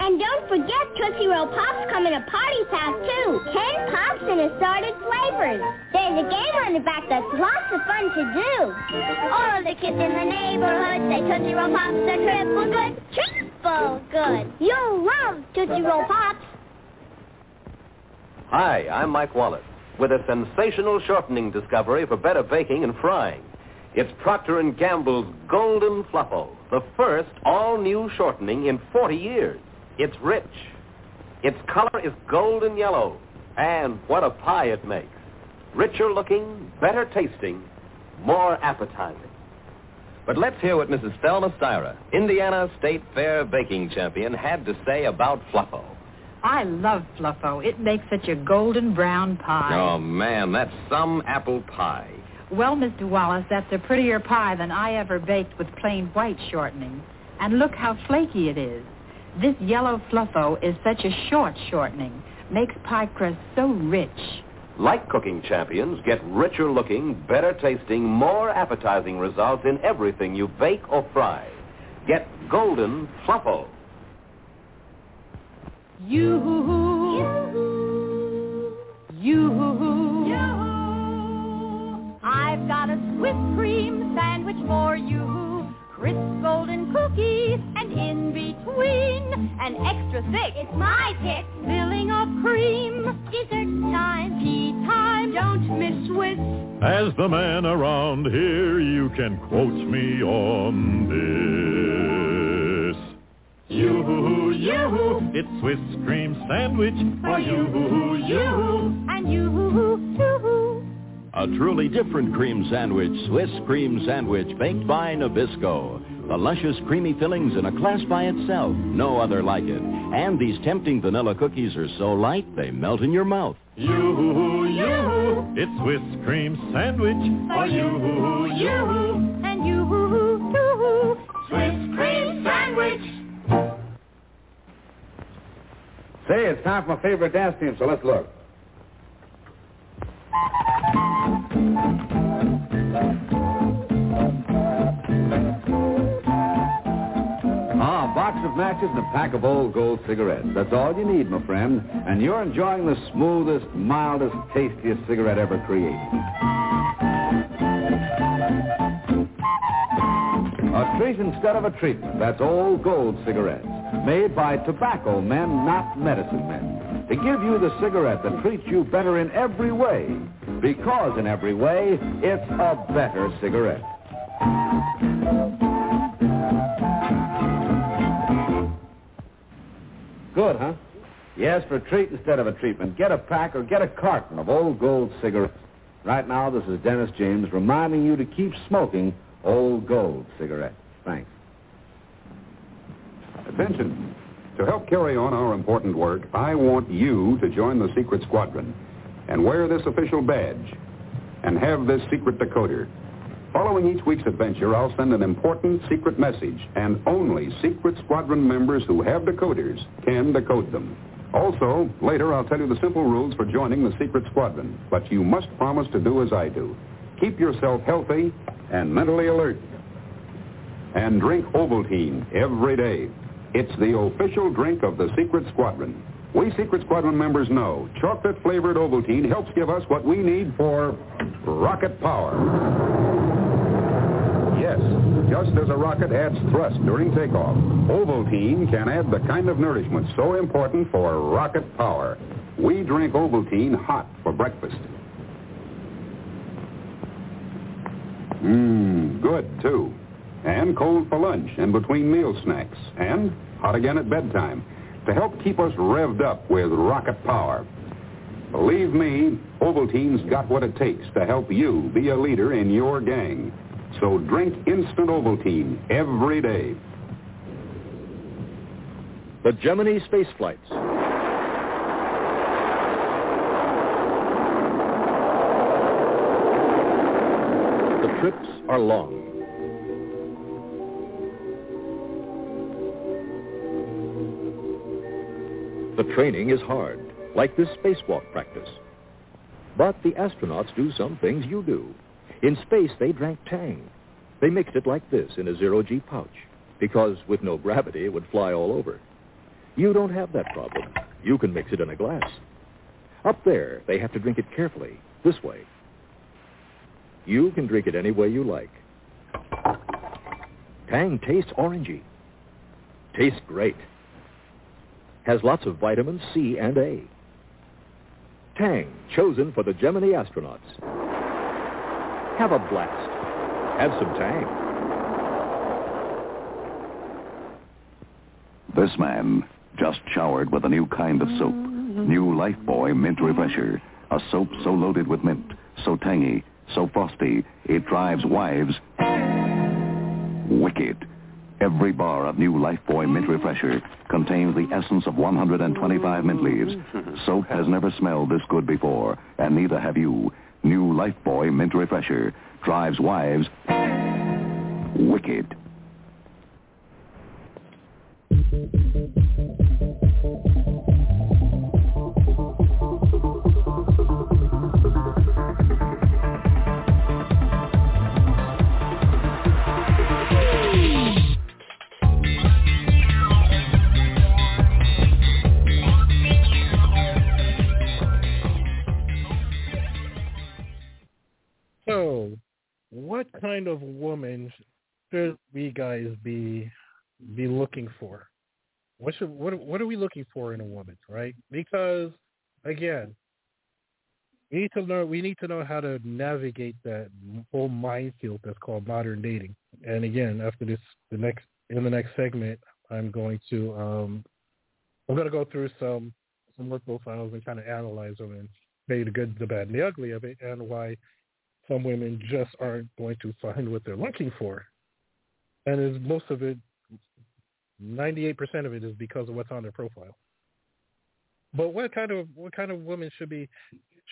I: And don't forget Tootsie Roll Pops come in a party pack, too. Ten pops in assorted flavors. There's a game on the back that's lots of fun to do. All of the kids in the neighborhood say Tootsie Roll Pops are triple good. Triple good. You'll love Tootsie Roll Pops.
L: Hi, I'm Mike Wallace with a sensational shortening discovery for better baking and frying. It's Procter & Gamble's Golden Fluffo, the first all-new shortening in 40 years. It's rich. Its color is golden yellow. And what a pie it makes. Richer looking, better tasting, more appetizing. But let's hear what Mrs. Thelma Styra, Indiana State Fair baking champion, had to say about Fluffo.
M: I love Fluffo. It makes such a golden brown pie.
L: Oh, man, that's some apple pie.
M: Well, Mr. Wallace, that's a prettier pie than I ever baked with plain white shortening. And look how flaky it is. This yellow fluffo is such a short shortening. Makes pie crust so rich.
L: Like cooking champions, get richer looking, better tasting, more appetizing results in everything you bake or fry. Get Golden Fluffo. Yu-hoo-hoo.
K: You, hoo hoo. you, hoo. I've got a Swiss cream sandwich for you. Crisp golden cookies, and in between, an extra thick. It's my pick. Filling of cream. Dessert time, tea time. Don't miss Swiss.
N: As the man around here, you can quote me on this. You, you, it's Swiss cream sandwich for you, you.
K: And you, too.
O: A truly different cream sandwich, Swiss cream sandwich baked by Nabisco. The luscious creamy fillings in a class by itself, no other like it. And these tempting vanilla cookies are so light they melt in your mouth.
N: You, you, it's Swiss cream sandwich for you, you.
K: And you, too. Swiss cream sandwich.
J: Say, it's time for my favorite dance team, so let's look. Ah, a box of matches and a pack of old gold cigarettes. That's all you need, my friend. And you're enjoying the smoothest, mildest, tastiest cigarette ever created. A treat instead of a treatment. That's old gold cigarettes. Made by tobacco men, not medicine men. To give you the cigarette that treats you better in every way. Because in every way, it's a better cigarette. Good, huh? Yes, for a treat instead of a treatment. Get a pack or get a carton of old gold cigarettes. Right now, this is Dennis James reminding you to keep smoking old gold cigarettes. Thanks.
P: Attention. To help carry on our important work, I want you to join the secret squadron and wear this official badge and have this secret decoder. Following each week's adventure, I'll send an important secret message, and only secret squadron members who have decoders can decode them. Also, later I'll tell you the simple rules for joining the secret squadron, but you must promise to do as I do. Keep yourself healthy and mentally alert. And drink Ovaltine every day. It's the official drink of the Secret Squadron. We Secret Squadron members know chocolate-flavored Ovaltine helps give us what we need for rocket power. Yes, just as a rocket adds thrust during takeoff, Ovaltine can add the kind of nourishment so important for rocket power. We drink Ovaltine hot for breakfast. Mmm, good, too. And cold for lunch and between meal snacks. And hot again at bedtime to help keep us revved up with rocket power. Believe me, Ovaltine's got what it takes to help you be a leader in your gang. So drink instant Ovaltine every day.
Q: The Gemini space flights. The trips are long. The training is hard, like this spacewalk practice. But the astronauts do some things you do. In space, they drank Tang. They mixed it like this in a zero-G pouch, because with no gravity, it would fly all over. You don't have that problem. You can mix it in a glass. Up there, they have to drink it carefully, this way. You can drink it any way you like. Tang tastes orangey. Tastes great. Has lots of vitamins C and A. Tang, chosen for the Gemini astronauts. Have a blast. Have some Tang.
R: This man just showered with a new kind of soap. New Lifebuoy Mint Refresher. A soap so loaded with mint, so tangy, so frosty, it drives wives wicked. Every bar of new Lifebuoy Mint Refresher contains the essence of 125 mint leaves. Soap has never smelled this good before, and neither have you. New Lifebuoy Mint Refresher drives wives wicked.
A: What kind of woman should we guys be be looking for? What should what what are we looking for in a woman, right? Because again, we need to know we need to know how to navigate that whole minefield that's called modern dating. And again, after this, the next in the next segment, I'm going to um, I'm to go through some some work profiles and kind of analyze them and maybe the good, the bad, and the ugly of it, and why some women just aren't going to find what they're looking for. And is most of it, 98% of it is because of what's on their profile. But what kind of what kind of women should be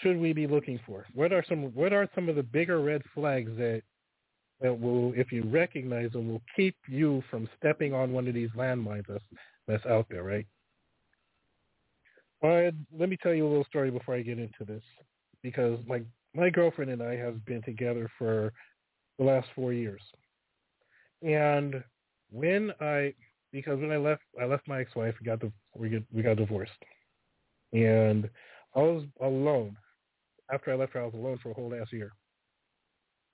A: should we be looking for? What are some what are some of the bigger red flags that that will, if you recognize them, will keep you from stepping on one of these landmines that's that's out there, right? Well, let me tell you a little story before I get into this, because my my girlfriend and I have been together for the last four years, and when I because when I left I left my ex-wife, we got the we get we got divorced, and I was alone. After I left her, I was alone for a whole last year.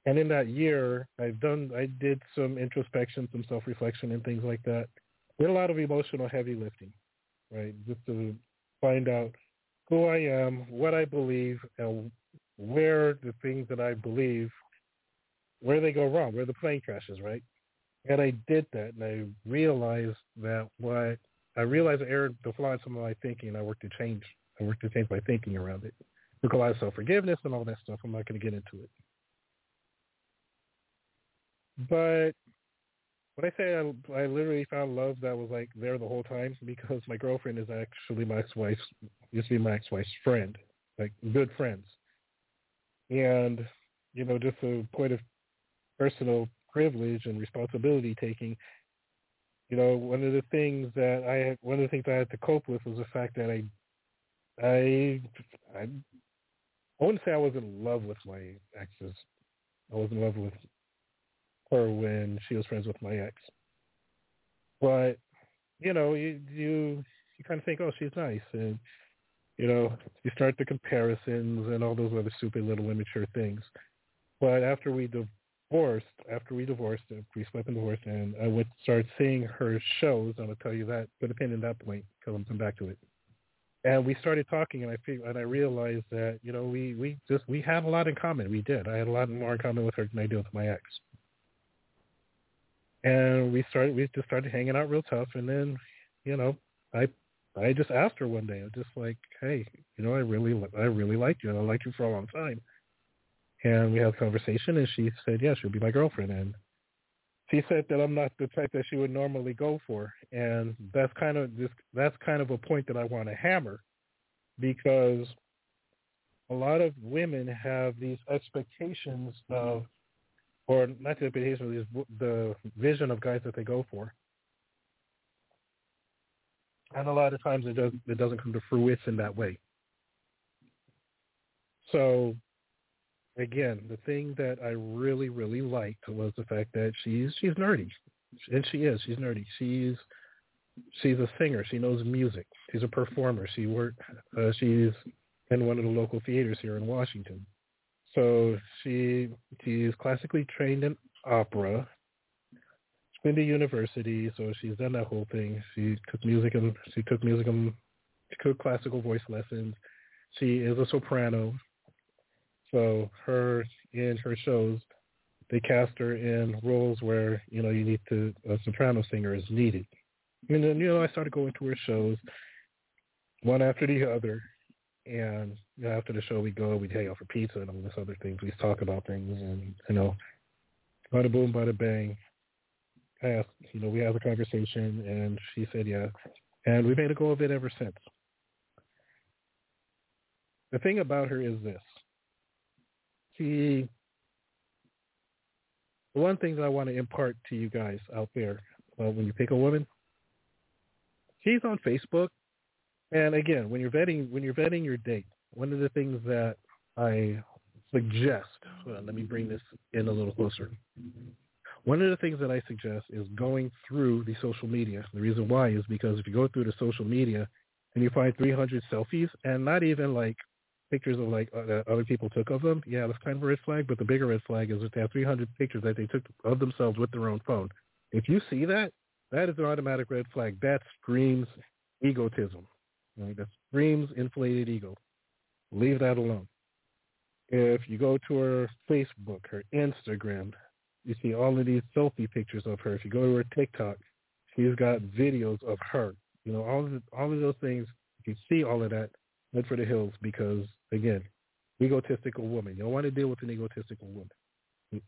A: And in that year, I've done I did some introspection, some self-reflection, and things like that. Did a lot of emotional heavy lifting, right? Just to find out who I am, what I believe, and where the things that I believe, where they go wrong, where the plane crashes, right? And I did that, and I realized that what I realized I erred the flaw in some of my thinking, and I worked to change. I worked to change my thinking around it. Took a lot of self forgiveness and all that stuff. I'm not going to get into it. But when I say I, I literally found love that was like there the whole time because my girlfriend is actually my ex-wife's used to be my ex-wife's friend, like good friends. And you know, just a point of personal privilege and responsibility taking. You know, one of the things that I had, one of the things I had to cope with was the fact that I, I, I, I wouldn't say I was in love with my exes. I was in love with her when she was friends with my ex. But you know, you you you kind of think, oh, she's nice, and you know, you start the comparisons and all those other stupid little immature things. But after we divorced, after we divorced, uh, we split and divorced, and I would start seeing her shows. I'm gonna tell you that, a pin in that point because I'm coming back to it. And we started talking, and I and I realized that you know we we just we had a lot in common. We did. I had a lot more in common with her than I did with my ex and we started we just started hanging out real tough and then you know i i just asked her one day i was just like hey you know i really i really like you and i liked you for a long time. And we had a conversation and she said yeah she'll be my girlfriend. And she said that i'm not the type that she would normally go for. And that's kind of just that's kind of a point that i want to hammer because a lot of women have these expectations of or not the expectation, is the vision of guys that they go for. And a lot of times it doesn't it doesn't come to fruition that way. So again, the thing that I really really liked was the fact that she's she's nerdy, and she is she's nerdy. She's she's a singer. She knows music. She's a performer. She worked. Uh, she's in one of the local theaters here in Washington. So she she's classically trained in opera. Been to university, so she's done that whole thing. She took music and she took music and she took classical voice lessons. She is a soprano. So her in her shows, they cast her in roles where you know you need to a soprano singer is needed. And then you know I started going to her shows, one after the other, and you know, after the show we go, we hang out for pizza and all this other things. We talk about things and you know, bada boom, bada bang. I asked, you know, we had a conversation and she said yeah, and we made a go of it ever since. The thing about her is this: she. The one thing that I want to impart to you guys out there, uh, when you pick a woman, she's on Facebook and again, when you're vetting when you're vetting your date, one of the things that I suggest, well, let me bring this in a little closer. One of the things that I suggest is going through the social media. The reason why is because if you go through the social media and you find 300 selfies and not even like pictures of like uh, other people took of them, yeah, that's kind of a red flag. But the bigger red flag is if they have 300 pictures that they took of themselves with their own phone. If you see that, that is an automatic red flag. That screams egotism. Right? That screams inflated ego. Leave that alone. If you go to her Facebook, her Instagram, you see all of these selfie pictures of her. If you go to her TikTok, she's got videos of her. You know, all of the, all of those things. If you see all of that, head for the hills because again, egotistical woman. You don't want to deal with an egotistical woman. You,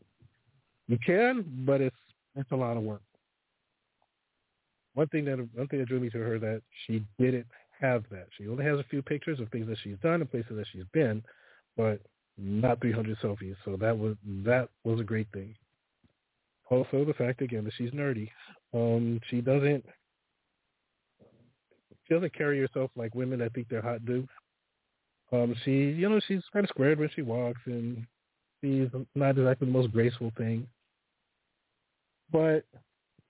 A: you can, but it's it's a lot of work. One thing that one thing that drew me to her that she didn't have that. She only has a few pictures of things that she's done and places that she's been, but not 300 selfies. So that was that was a great thing. Also, the fact again that she's nerdy. Um, she doesn't she doesn't carry herself like women that think they're hot do. Um, she you know she's kind of squared when she walks, and she's not exactly the most graceful thing. But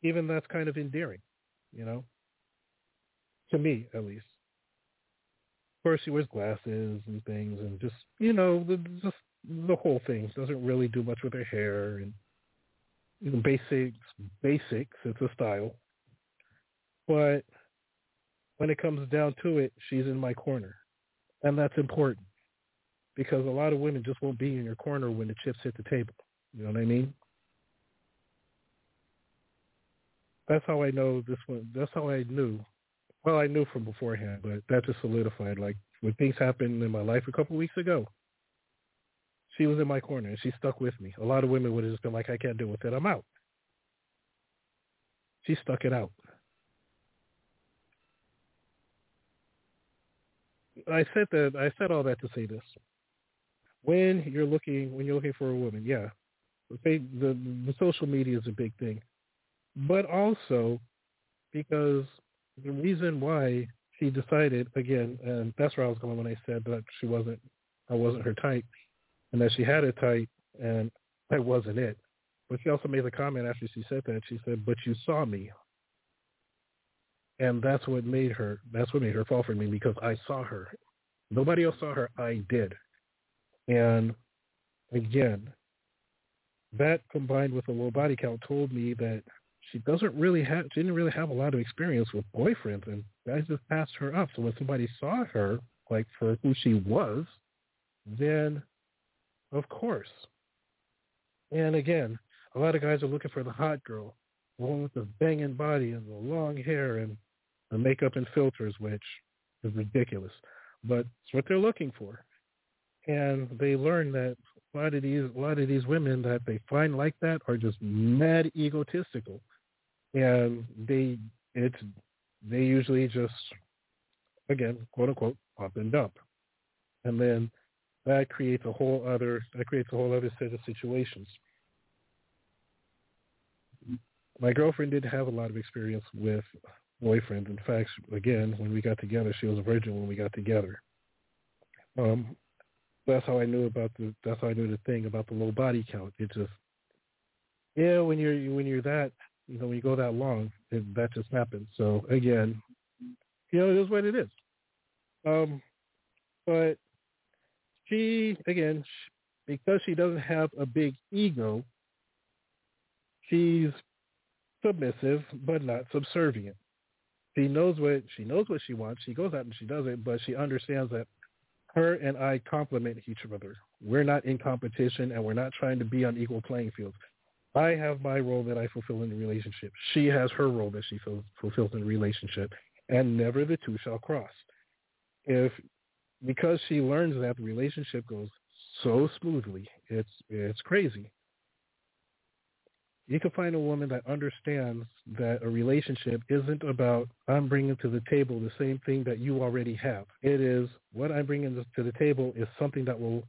A: even that's kind of endearing, you know, to me at least Of course, she wears glasses and things, and just you know, the, just the whole thing doesn't really do much with her hair and you know, basics. Basics, it's a style, but when it comes down to it, she's in my corner, and that's important because a lot of women just won't be in your corner when the chips hit the table. You know what I mean? That's how I know this one. That's how I knew well, I knew from beforehand, but that just solidified. Like when things happened in my life a couple of weeks ago, she was in my corner and she stuck with me. A lot of women would have just been like, I can't deal with it. I'm out. She stuck it out. I said that I said all that to say this. When you're looking when you're looking for a woman, yeah, the the, the social media is a big thing, but also because the reason why she decided again, and that's where I was going when I said that she wasn't, I wasn't her type, and that she had a type, and that wasn't it. But she also made the comment after she said that. She said, "But you saw me," and that's what made her. That's what made her fall for me because I saw her. Nobody else saw her. I did, and again, that combined with a low body count told me that she doesn't really have she didn't really have a lot of experience with boyfriends and guys just passed her up. So when somebody saw her like for who she was, then of course. And again, a lot of guys are looking for the hot girl, the one with the banging body and the long hair and the makeup and filters, which is ridiculous. But it's what they're looking for. And they learn that a lot of these a lot of these women that they find like that are just mad egotistical and they it's they usually just again quote unquote pump and dump, and then that creates a whole other that creates a whole other set of situations. My girlfriend did have a lot of experience with boyfriends. In fact, again, when we got together, she was a virgin when we got together. Um, that's how I knew about the. That's how I knew the thing about the low body count. It just, yeah, when you're when you're that, you know, when you go that long, it, that just happens. So again, you know, it is what it is. Um, but she again, because she doesn't have a big ego, she's submissive but not subservient. She knows what she knows what she wants. She goes out and she does it, but she understands that her and I complement each other. We're not in competition and we're not trying to be on equal playing fields. I have my role that I fulfill in the relationship. She has her role that she fulfills in the relationship, and never the two shall cross. If because she learns that the relationship goes so smoothly, it's it's crazy you can find a woman that understands that a relationship isn't about I'm bringing to the table the same thing that you already have. It is what I'm bringing to the table is something that will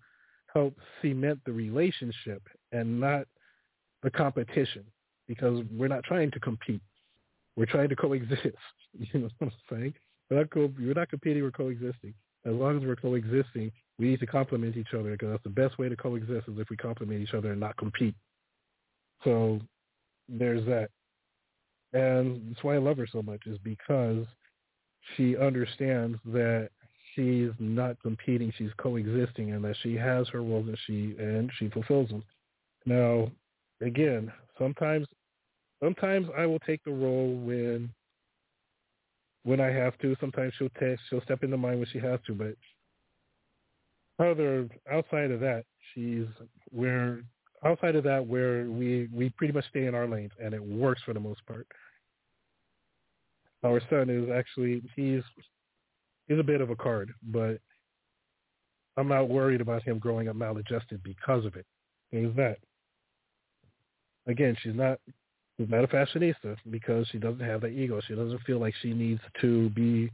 A: help cement the relationship and not the competition because we're not trying to compete. We're trying to coexist. You know what I'm saying? We're not, co- we're not competing, we're coexisting. As long as we're coexisting, we need to complement each other because that's the best way to coexist is if we complement each other and not compete. So there's that. And that's why I love her so much is because she understands that she's not competing, she's coexisting and that she has her roles and she and she fulfills them. Now, again, sometimes sometimes I will take the role when when I have to. Sometimes she'll take she'll step into mine when she has to, but other outside of that, she's where outside of that, where we we pretty much stay in our lanes, and it works for the most part. Our son is actually he's he's a bit of a card, but I'm not worried about him growing up maladjusted because of it. He's that. Again, she's not she's not a fashionista because she doesn't have that ego. She doesn't feel like she needs to be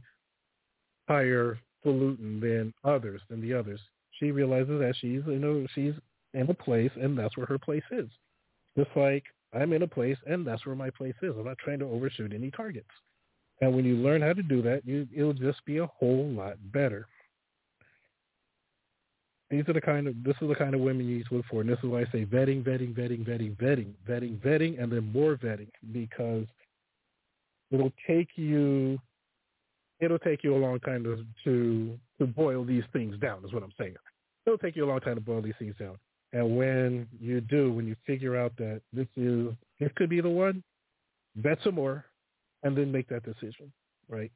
A: higher pollutant than others than the others. She realizes that she's you know she's in a place, and that's where her place is. Just like I'm in a place, and that's where my place is. I'm not trying to overshoot any targets. And when you learn how to do that, you, it'll just be a whole lot better. These are the kind of this is the kind of women you need to look for, and this is why I say vetting, vetting, vetting, vetting, vetting, vetting, vetting, and then more vetting because it'll take you it'll take you a long time to to to boil these things down. Is what I'm saying. It'll take you a long time to boil these things down. And when you do, when you figure out that this is this could be the one, bet some more, and then make that decision, right?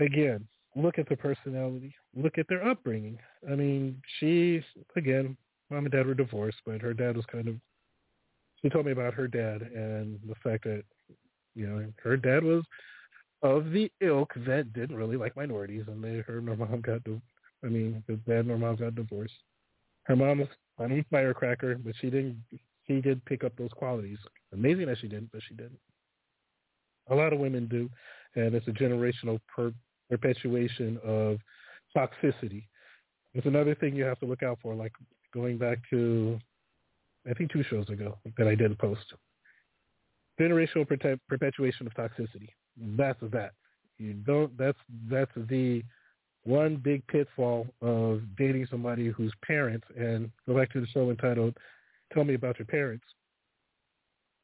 A: Again, look at the personality, look at their upbringing. I mean, she again, mom and dad were divorced, but her dad was kind of. She told me about her dad and the fact that, you know, her dad was of the ilk that didn't really like minorities, and they, her and her mom got I mean, his dad and her mom got divorced. Her mom was a firecracker, but she didn't. She did pick up those qualities. Amazing that she didn't, but she didn't. A lot of women do, and it's a generational per- perpetuation of toxicity. It's another thing you have to look out for, like going back to, I think two shows ago that I didn't post. Generational perpetuation of toxicity. That's that. You don't. That's that's the one big pitfall of dating somebody whose parents, and go back to the show entitled Tell Me About Your Parents.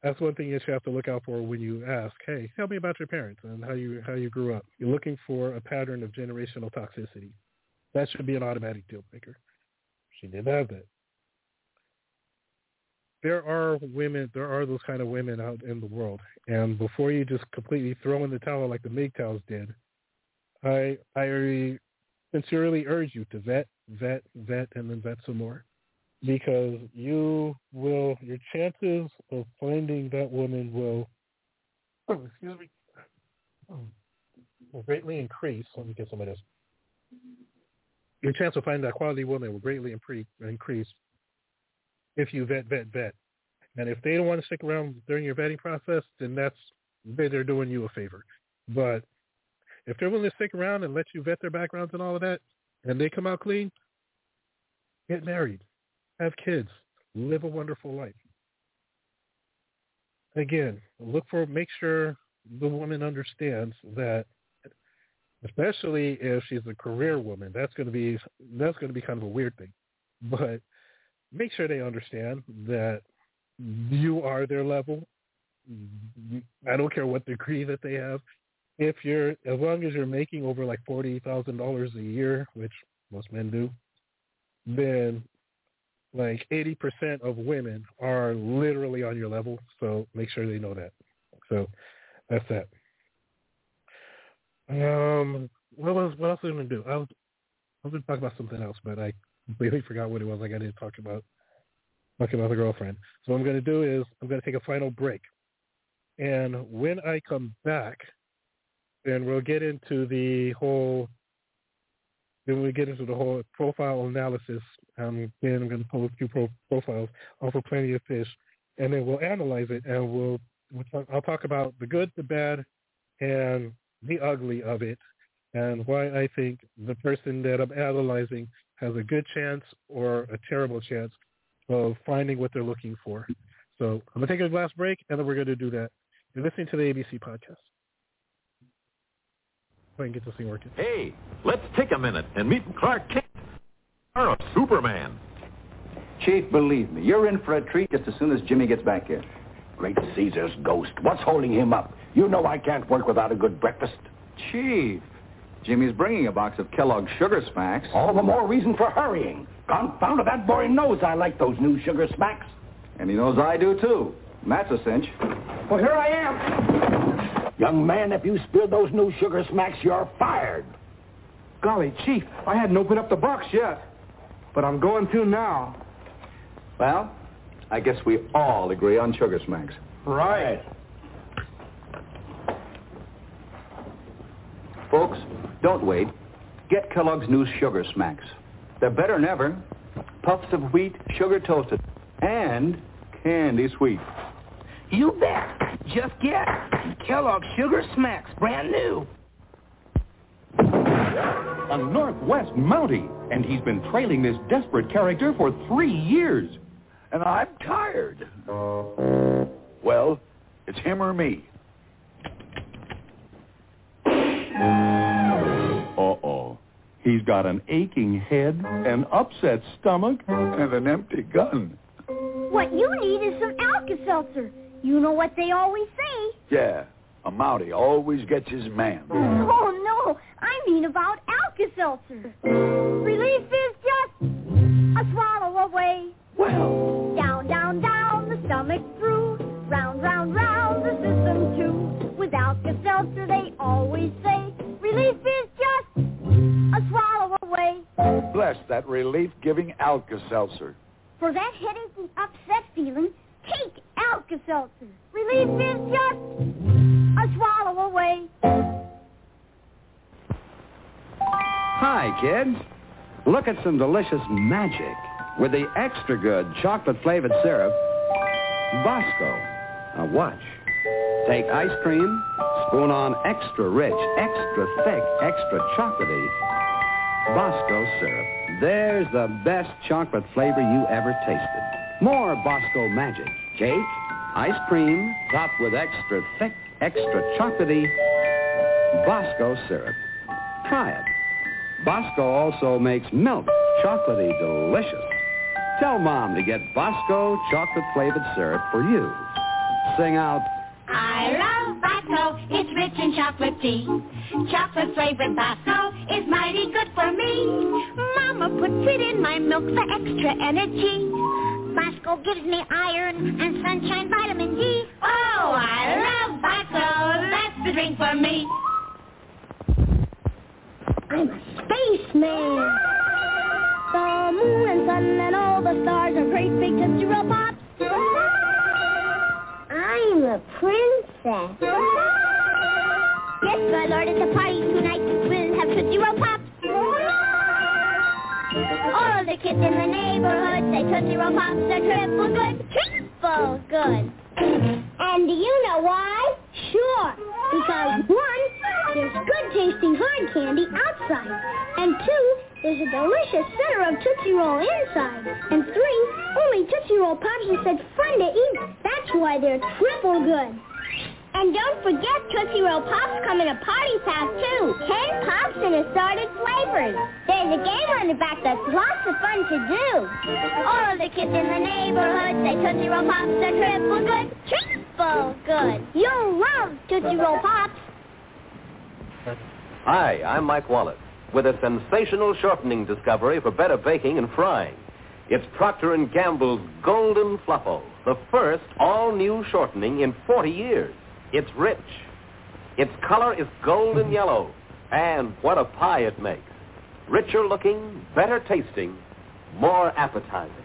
A: That's one thing that you have to look out for when you ask, hey, tell me about your parents and how you how you grew up. You're looking for a pattern of generational toxicity. That should be an automatic deal breaker. She didn't have that. There are women, there are those kind of women out in the world. And before you just completely throw in the towel like the MGTOWs did, I I sincerely urge you to vet, vet, vet, and then vet some more. Because you will, your chances of finding that woman will, oh, excuse me, um, will greatly increase. Let me get some of this. Your chance of finding that quality woman will greatly increase if you vet, vet, vet. And if they don't want to stick around during your vetting process, then that's they're doing you a favor. But if they're willing to stick around and let you vet their backgrounds and all of that, and they come out clean, get married, have kids, live a wonderful life. again, look for make sure the woman understands that especially if she's a career woman, that's going to be that's going to be kind of a weird thing. But make sure they understand that you are their level. I don't care what degree that they have. If you're as long as you're making over like forty thousand dollars a year, which most men do, then like eighty percent of women are literally on your level. So make sure they know that. So that's that. Um, what was what else was I gonna do? I was I was gonna talk about something else, but I completely forgot what it was. Like I didn't talk about talking about the girlfriend. So what I'm gonna do is I'm gonna take a final break, and when I come back, then we'll get into the whole. Then we get into the whole profile analysis. Then I'm going to pull a few pro- profiles off of Plenty of Fish, and then we'll analyze it, and we'll, we'll talk, I'll talk about the good, the bad, and the ugly of it and why I think the person that I'm analyzing has a good chance or a terrible chance of finding what they're looking for. So I'm going to take a glass break, and then we're going to do that. You're listening to the ABC podcast. If I can get this thing working.
B: Hey, let's take a minute and meet Clark Kent, or a Superman.
C: Chief, believe me, you're in for a treat just as soon as Jimmy gets back here.
D: Great Caesar's ghost. What's holding him up? You know I can't work without a good breakfast.
C: Chief, Jimmy's bringing a box of Kellogg's Sugar Smacks.
D: All the more reason for hurrying. Confound it, that boy knows I like those new Sugar Smacks.
C: And he knows I do, too. And that's a cinch.
E: Well, here I am.
D: Young man, if you spill those new Sugar Smacks, you're fired.
E: Golly, Chief, I hadn't opened up the box yet. But I'm going to now.
C: Well, I guess we all agree on Sugar Smacks.
E: Right.
C: Folks, don't wait. Get Kellogg's new Sugar Smacks. They're better than ever. Puffs of wheat, sugar toasted, and candy sweet.
F: You bet. Just get Kellogg's Sugar Smacks, brand new.
G: A Northwest Mountie, and he's been trailing this desperate character for three years.
H: And I'm tired. Well, it's him or me.
G: Uh-oh. He's got an aching head, an upset stomach,
H: and an empty gun.
I: What you need is some Alka-Seltzer. You know what they always say.
H: Yeah, a Mountie always gets his man.
I: Oh, no. I mean about Alka-Seltzer. Relief is just a swallow away.
H: Well.
I: Down, down, down, the stomach through. Round, round, round, the system too. With Alka-Seltzer, they always say, relief is just a swallow away.
H: Bless that relief-giving Alka-Seltzer.
I: For that headache and upset feeling, take Alka-Seltzer. Relief is just a swallow away.
J: Hi, kids. Look at some delicious magic with the extra good chocolate-flavored syrup, Bosco. Now watch. Take ice cream, spoon on extra rich, extra thick, extra chocolatey Bosco syrup. There's the best chocolate flavor you ever tasted. More Bosco magic. Cake, ice cream, topped with extra thick, extra chocolatey Bosco syrup. Try it. Bosco also makes milk chocolatey delicious. Tell Mom to get Bosco chocolate-flavored syrup for you. Sing out,
K: I love Bosco. It's rich in chocolate tea. Chocolate flavored Bosco is mighty good for me. Mama puts it in my milk for extra energy.
I: Bosco gives me iron and sunshine vitamin D.
K: Oh, I love Bosco. That's the drink for me.
I: I'm a spaceman. The moon and sun and all the stars are great big Roll Pops. I'm a princess. Yes, my lord, it's a party tonight. We'll have Tootsie Roll Pops. All the kids in the neighborhood say Tootsie Roll Pops are triple good. Triple good. And do you know why? Sure. Because one, there's good tasting hard candy outside. And two, there's a delicious center of Tootsie Roll inside. And three, only Tootsie Roll Pops are such fun to eat. That's why they're triple good.
K: And don't forget Tootsie Roll Pops come in a party pack, too. Ten pops in assorted flavors. There's a game on the back that's lots of fun to do. All the kids in the neighborhood say Tootsie Roll Pops are triple good. Triple good. You'll love Tootsie Roll Pops.
L: Hi, I'm Mike Wallace with a sensational shortening discovery for better baking and frying. It's Procter & Gamble's Golden Fluffo, the first all-new shortening in 40 years. It's rich. Its color is golden hmm. yellow. And what a pie it makes. Richer looking, better tasting, more appetizing.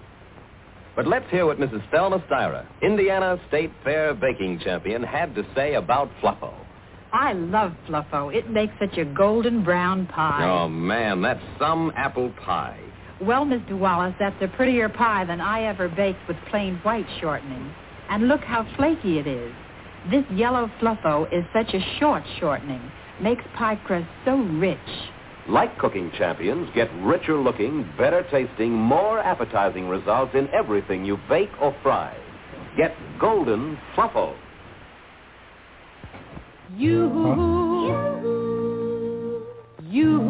L: But let's hear what Mrs. Thelma Styra, Indiana State Fair baking champion, had to say about Fluffo.
M: I love Fluffo. It makes such a golden brown pie.
L: Oh, man, that's some apple pie.
M: Well, Mr. Wallace, that's a prettier pie than I ever baked with plain white shortening. And look how flaky it is. This yellow Fluffo is such a short shortening. Makes pie crust so rich.
L: Like cooking champions, get richer looking, better tasting, more appetizing results in everything you bake or fry. Get Golden Fluffo.
K: You,
M: you,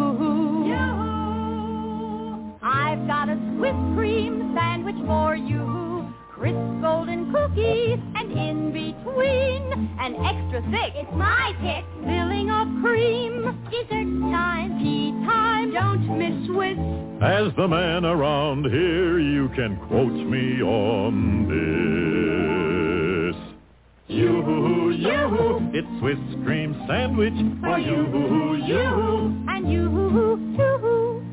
K: I've got a Swiss cream sandwich for you. Crisp golden cookies and in between an extra thick. It's my pick. Filling of cream. Dessert time, tea time. Don't miss Swiss.
N: As the man around here, you can quote me on this. You, you, it's Swiss cream sandwich for you, you.
K: And you too.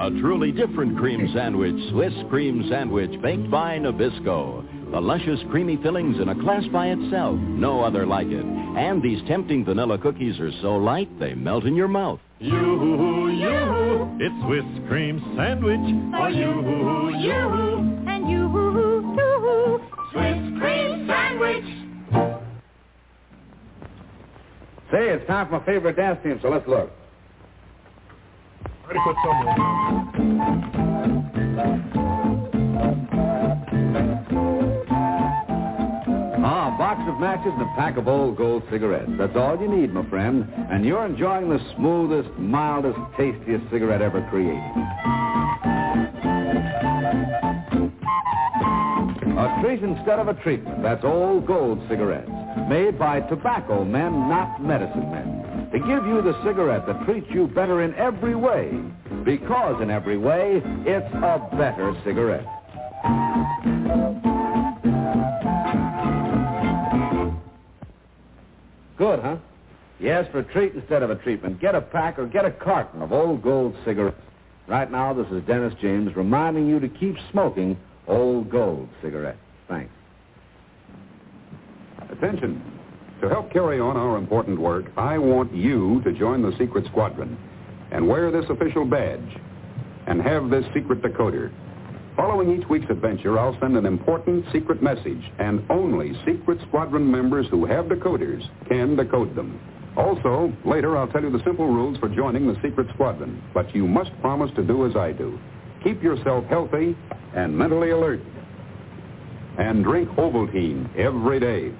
O: A truly different cream sandwich, Swiss cream sandwich, baked by Nabisco. The luscious, creamy fillings in a class by itself. No other like it. And these tempting vanilla cookies are so light they melt in your mouth.
N: You, you, it's Swiss cream sandwich for you, you.
K: And you too. Swiss cream sandwich.
J: Say, it's time for my favorite dance team, so let's look.
A: Some in.
J: Ah, a box of matches and a pack of old gold cigarettes. That's all you need, my friend. And you're enjoying the smoothest, mildest, tastiest cigarette ever created. A treat instead of a treatment. That's old gold cigarettes. Made by tobacco men, not medicine men. To give you the cigarette that treats you better in every way. Because in every way, it's a better cigarette. Good, huh? Yes, for a treat instead of a treatment. Get a pack or get a carton of old gold cigarettes. Right now, this is Dennis James reminding you to keep smoking old gold cigarettes. Thanks.
P: Attention. To help carry on our important work, I want you to join the Secret Squadron and wear this official badge and have this secret decoder. Following each week's adventure, I'll send an important secret message, and only Secret Squadron members who have decoders can decode them. Also, later I'll tell you the simple rules for joining the Secret Squadron, but you must promise to do as I do. Keep yourself healthy and mentally alert. And drink Ovaltine every day.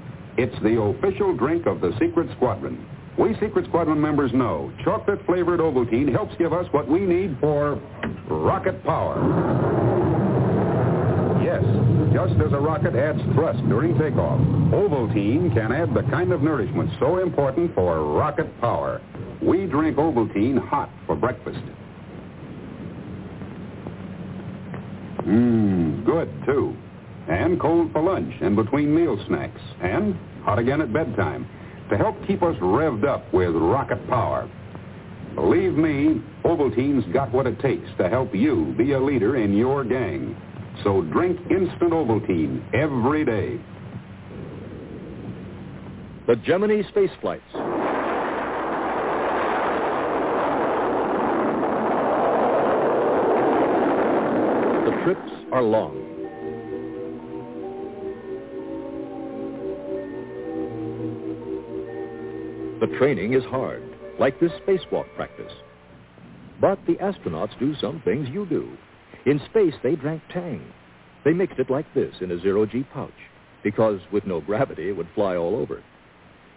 P: It's the official drink of the Secret Squadron. We Secret Squadron members know chocolate-flavored Ovaltine helps give us what we need for rocket power. Yes, just as a rocket adds thrust during takeoff, Ovaltine can add the kind of nourishment so important for rocket power. We drink Ovaltine hot for breakfast. Mmm, good too. And cold for lunch and between meal snacks. And hot again at bedtime to help keep us revved up with rocket power. Believe me, Ovaltine's got what it takes to help you be a leader in your gang. So drink instant Ovaltine every day.
Q: The Gemini space flights. The trips are long. The training is hard, like this spacewalk practice. But the astronauts do some things you do. In space, they drank Tang. They mixed it like this in a zero-G pouch, because with no gravity, it would fly all over.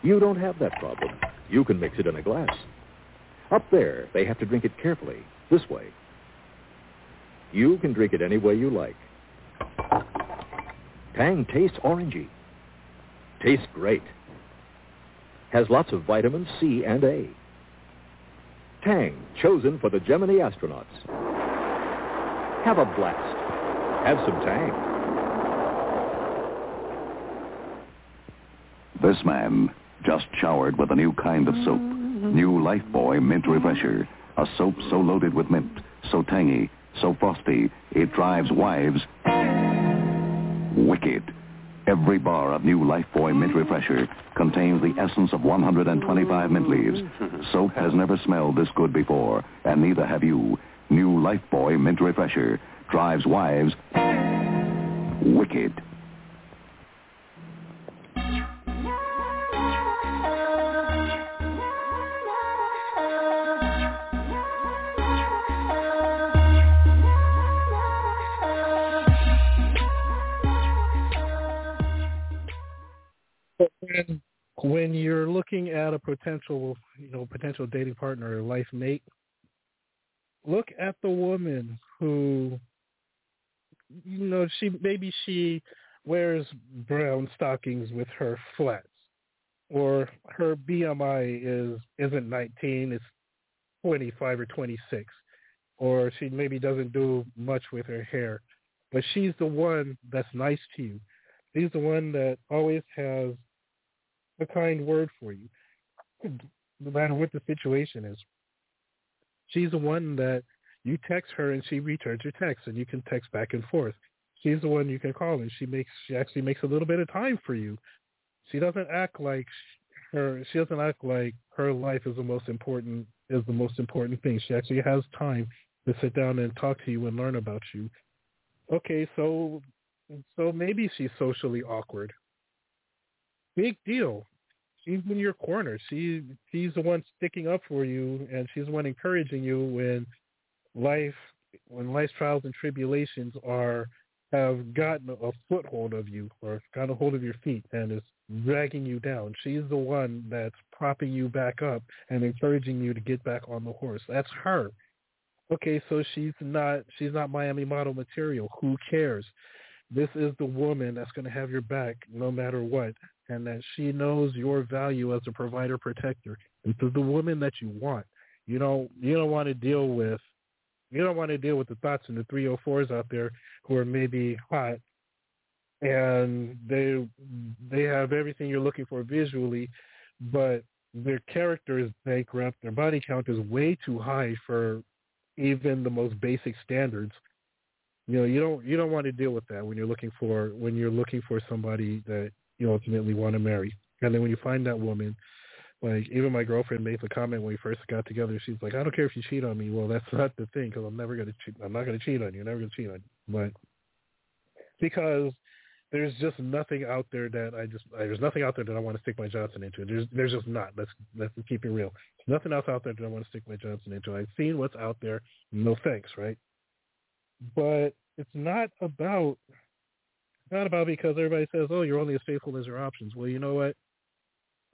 Q: You don't have that problem. You can mix it in a glass. Up there, they have to drink it carefully, this way. You can drink it any way you like. Tang tastes orangey. Tastes great. Has lots of vitamins C and A. Tang, chosen for the Gemini astronauts. Have a blast. Have some Tang.
R: This man just showered with a new kind of soap. New Lifebuoy Mint Refresher. A soap so loaded with mint, so tangy, so frosty, it drives wives wicked. Every bar of new Lifebuoy Mint Refresher contains the essence of 125 mint leaves. Soap has never smelled this good before, and neither have you. New Lifebuoy Mint Refresher drives wives wicked.
A: When you're looking at a potential you know potential dating partner or life mate look at the woman who you know she maybe she wears brown stockings with her flats or her BMI is isn't 19 it's 25 or 26 or she maybe doesn't do much with her hair but she's the one that's nice to you. She's the one that always has a kind word for you, no matter what the situation is. She's the one that you text her and she returns your text, and you can text back and forth. She's the one you can call, and she makes she actually makes a little bit of time for you. She doesn't act like her she doesn't act like her life is the most important is the most important thing. She actually has time to sit down and talk to you and learn about you. Okay, so so maybe she's socially awkward big deal. She's in your corner. She she's the one sticking up for you, and she's the one encouraging you when life when life's trials and tribulations are have gotten a foothold of you or got a hold of your feet and is dragging you down. She's the one that's propping you back up and encouraging you to get back on the horse. That's her. Okay, so she's not she's not Miami model material. Who cares? This is the woman that's going to have your back no matter what and that she knows your value as a provider protector. This is the woman that you want. You don't you don't want to deal with you don't want to deal with the thoughts and the 304s out there who are maybe hot and they they have everything you're looking for visually, but their character is bankrupt. Their body count is way too high for even the most basic standards. You know, you don't you don't want to deal with that when you're looking for when you're looking for somebody that you ultimately want to marry. And then when you find that woman, like even my girlfriend made the comment when we first got together. She's like, "I don't care if you cheat on me." Well, that's not the thing because I'm never gonna cheat. I'm not gonna cheat on you. I'm never gonna cheat on you. But because there's just nothing out there that I just there's nothing out there that I want to stick my Johnson into. There's there's just not. Let's let's keep it real. There's nothing else out there that I want to stick my Johnson into. I've seen what's out there. No thanks, right? But it's not about not about because everybody says, "Oh, you're only as faithful as your options." Well, you know what?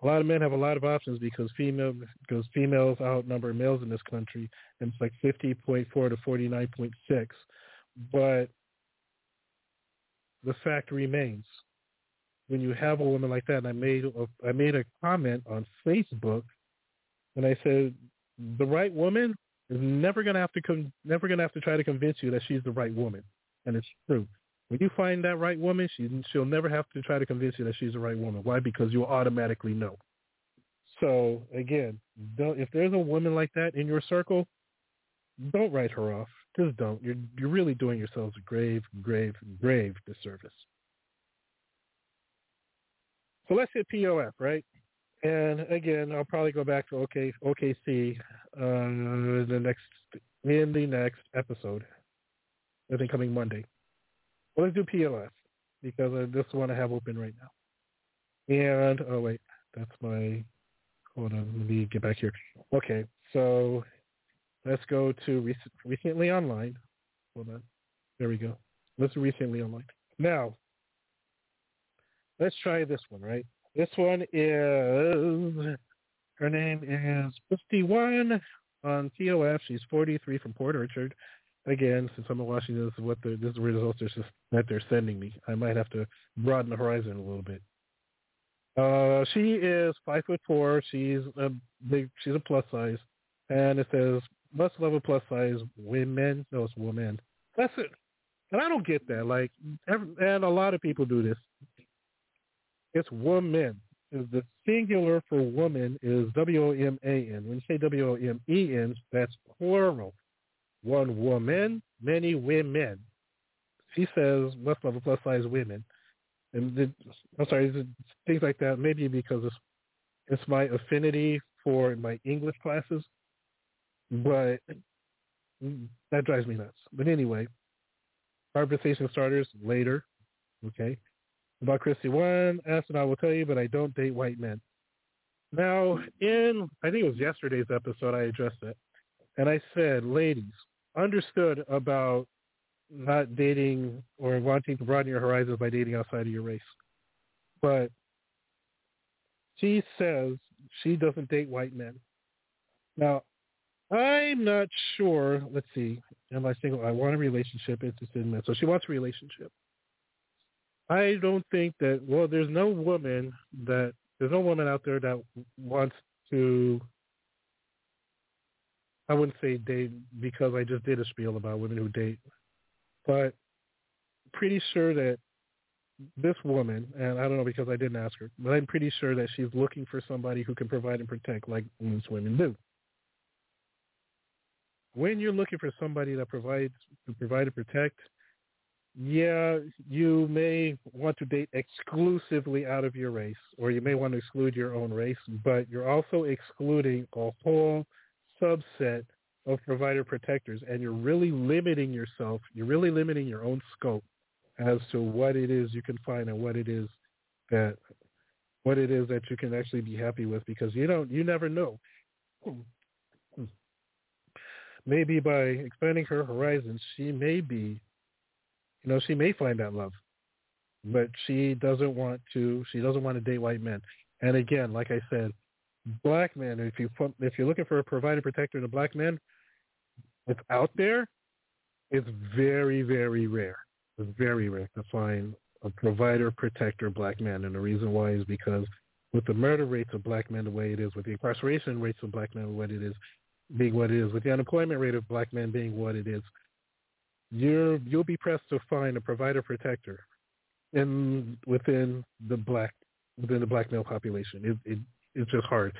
A: A lot of men have a lot of options because female because females outnumber males in this country, and it's like fifty point four to forty nine point six. But the fact remains, when you have a woman like that, and I made a, I made a comment on Facebook, and I said, the right woman is never gonna have to come, never gonna have to try to convince you that she's the right woman, and it's true. When you find that right woman, she she'll never have to try to convince you that she's the right woman. Why? Because you'll automatically know. So again, don't if there's a woman like that in your circle, don't write her off. Just don't. You're you're really doing yourselves a grave, grave, grave disservice. So let's hit POF, right? And again, I'll probably go back to OK OKC uh, the next in the next episode. I think coming Monday. Well, let's do PLS because uh, this one I have open right now. And oh wait, that's my. Hold on, let me get back here. Okay, so let's go to rec- recently online. Hold on. There we go. Let's recently online. Now, let's try this one, right? This one is, her name is 51 on TOF. She's 43 from Port Orchard. Again, since I'm in Washington, this is what the, this is the results are, that they're sending me. I might have to broaden the horizon a little bit. Uh, she is five foot four. She's a big. She's a plus size, and it says must level plus size women. No, it's woman. That's it. And I don't get that. Like, every, and a lot of people do this. It's woman. The singular for woman is W O M A N. When you say W O M E N, that's plural. One woman, many women. She says must level plus size women and the, I'm sorry, things like that. Maybe because it's it's my affinity for my English classes, but that drives me nuts. But anyway, conversation starters later. Okay, about Christy one, asked and I will tell you, but I don't date white men. Now, in I think it was yesterday's episode, I addressed it, and I said, ladies, understood about not dating or wanting to broaden your horizons by dating outside of your race. But she says she doesn't date white men. Now, I'm not sure. Let's see. Am I single? I want a relationship. Interested in men. So she wants a relationship. I don't think that. Well, there's no woman that there's no woman out there that wants to. I wouldn't say date because I just did a spiel about women who date but pretty sure that this woman, and I don't know because I didn't ask her, but I'm pretty sure that she's looking for somebody who can provide and protect like most women do. When you're looking for somebody that provides to provide and protect, yeah, you may want to date exclusively out of your race, or you may want to exclude your own race, but you're also excluding a whole subset of provider protectors, and you're really limiting yourself. You're really limiting your own scope as to what it is you can find and what it is that what it is that you can actually be happy with because you don't you never know. Maybe by expanding her horizons, she may be, you know, she may find that love, but she doesn't want to. She doesn't want to date white men. And again, like I said, black men. If you if you're looking for a provider protector to black men, it's out there. It's very very rare. It's very rare to find a provider protector black man, and the reason why is because with the murder rates of black men the way it is, with the incarceration rates of black men what it is, being what it is, with the unemployment rate of black men being what it is, you're you'll be pressed to find a provider protector in within the black within the black male population. It, it it's just hard.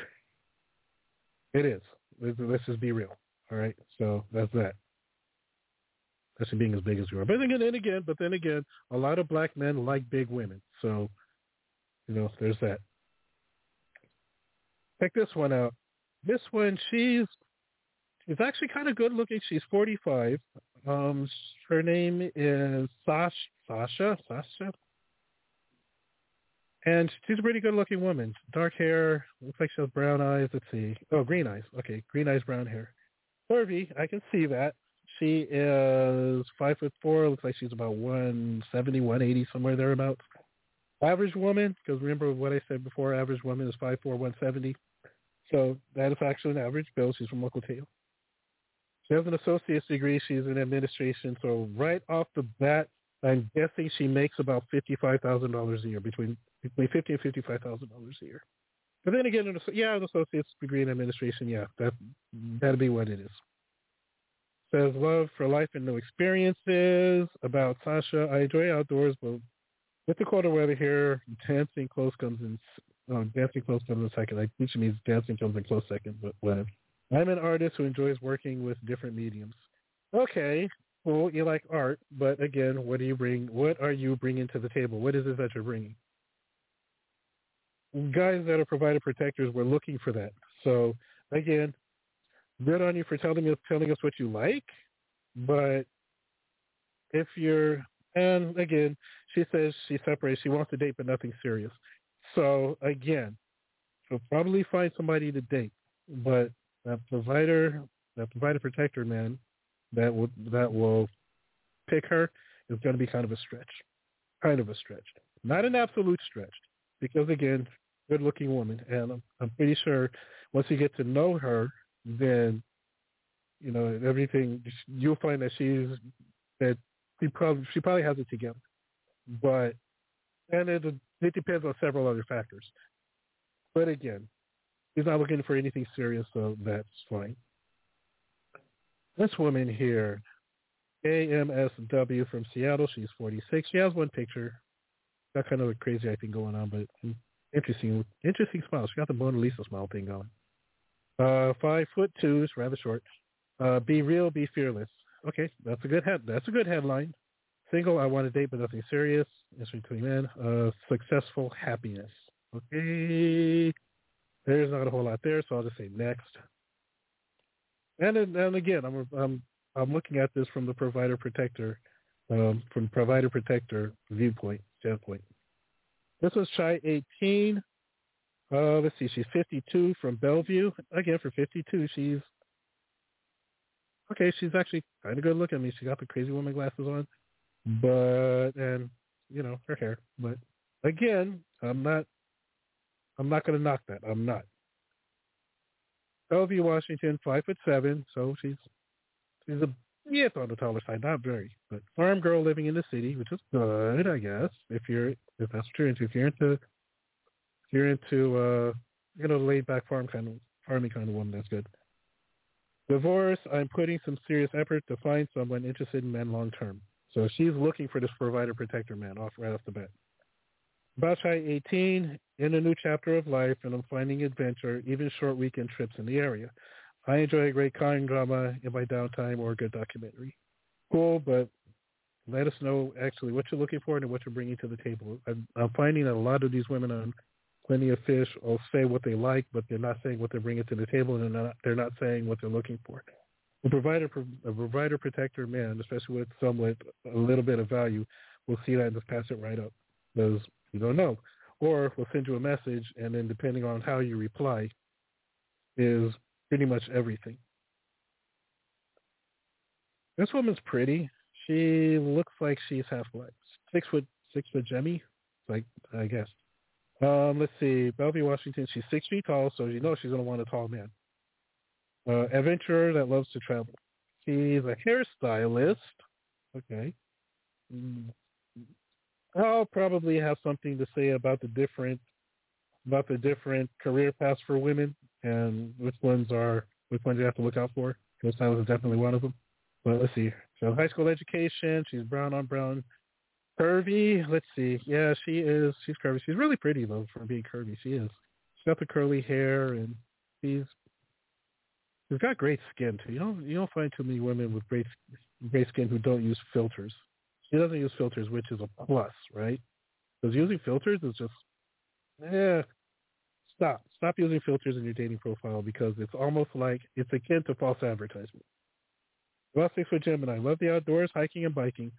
A: It is. Let's just be real. All right. So that's that. That's being as big as you are. But then again, and again, but then again, a lot of black men like big women. So, you know, there's that. Check this one out. This one, she's she's actually kind of good looking. She's 45. Um, her name is Sasha. Sasha. Sasha. And she's a pretty good-looking woman. Dark hair. Looks like she has brown eyes. Let's see. Oh, green eyes. Okay, green eyes, brown hair. Curvy. I can see that. She is five foot four. Looks like she's about one seventy, one eighty, somewhere thereabouts. Average woman, because remember what I said before. Average woman is five four, one seventy. So that is actually an average bill. She's from Ocotillo. She has an associate's degree. She's in administration. So right off the bat, I'm guessing she makes about fifty-five thousand dollars a year, between between fifty and fifty-five thousand dollars a year. But then again, yeah, an associate's degree in administration, yeah, that that'd be what it is. Says love for life and new experiences. About Sasha, I enjoy outdoors, but with the colder weather here, dancing close comes in. Oh, dancing close comes in second. Like which means dancing comes in close second. But when I'm an artist who enjoys working with different mediums. Okay, well, you like art, but again, what do you bring? What are you bringing to the table? What is it that you're bringing? Guys that are provider protectors were looking for that. So again, good on you for telling us telling us what you like, but if you're and again, she says she's separated. She wants to date, but nothing serious. So again, she'll probably find somebody to date, but a provider that provider protector man that will that will pick her is going to be kind of a stretch, kind of a stretch, not an absolute stretch, because again, good looking woman, and I'm, I'm pretty sure once you get to know her, then you know everything. You'll find that she's that she probably she probably has it together, but and it it depends on several other factors. But again, he's not looking for anything serious, so that's fine. This woman here, AMSW from Seattle, she's 46. She has one picture. Got kind of a crazy thing going on, but interesting, interesting smile. She got the Mona Lisa smile thing going. Uh, five foot two, is rather short. Uh, be real, be fearless. Okay, that's a good head. That's a good headline. Single, I want to date but nothing serious. It's between men. Uh, successful happiness. Okay, there's not a whole lot there, so I'll just say next. And and again, I'm I'm I'm looking at this from the provider protector, um, from provider protector viewpoint standpoint. This was Shy 18. Uh, let's see, she's 52 from Bellevue. Again, for 52, she's okay. She's actually kind of good looking. I mean, she got the crazy woman glasses on, but and you know her hair. But again, I'm not. I'm not going to knock that. I'm not. Bellevue, Washington, five foot seven, so she's she's a yeah, on the taller side, not very, but farm girl living in the city, which is good, I guess. If you're if that's true, if you're into if you're into uh you know laid back farm kind of farming kind of woman, that's good. Divorce, I'm putting some serious effort to find someone interested in men long term. So she's looking for this provider protector man off right off the bat. Shy 18, in a new chapter of life, and I'm finding adventure, even short weekend trips in the area. I enjoy a great crime drama in my downtime or a good documentary. Cool, but let us know actually what you're looking for and what you're bringing to the table. I'm, I'm finding that a lot of these women on Plenty of Fish will say what they like, but they're not saying what they're bringing to the table, and they're not, they're not saying what they're looking for. A provider, a provider protector man, especially with somewhat a little bit of value, will see that and just pass it right up because you don't know. Or we'll send you a message, and then depending on how you reply, is pretty much everything. This woman's pretty. She looks like she's half black. six foot six foot Jemmy, like I guess. Um, let's see, Bellevue, Washington. She's six feet tall, so you know she's gonna want a tall man. Uh, adventurer that loves to travel. She's a hairstylist. Okay. Mm, I'll probably have something to say about the different about the different career paths for women and which ones are which ones you have to look out for. Hairstylist is definitely one of them. But let's see. So high school education. She's brown on brown. Curvy. Let's see. Yeah, she is. She's curvy. She's really pretty though for being curvy. She is. She's got the curly hair and she's she's got great skin too. You don't you don't find too many women with great great skin who don't use filters. She doesn't use filters, which is a plus, right? Because using filters is just, eh, stop. Stop using filters in your dating profile because it's almost like it's akin to false advertisement. Six foot Gemini. Love the outdoors, hiking and biking.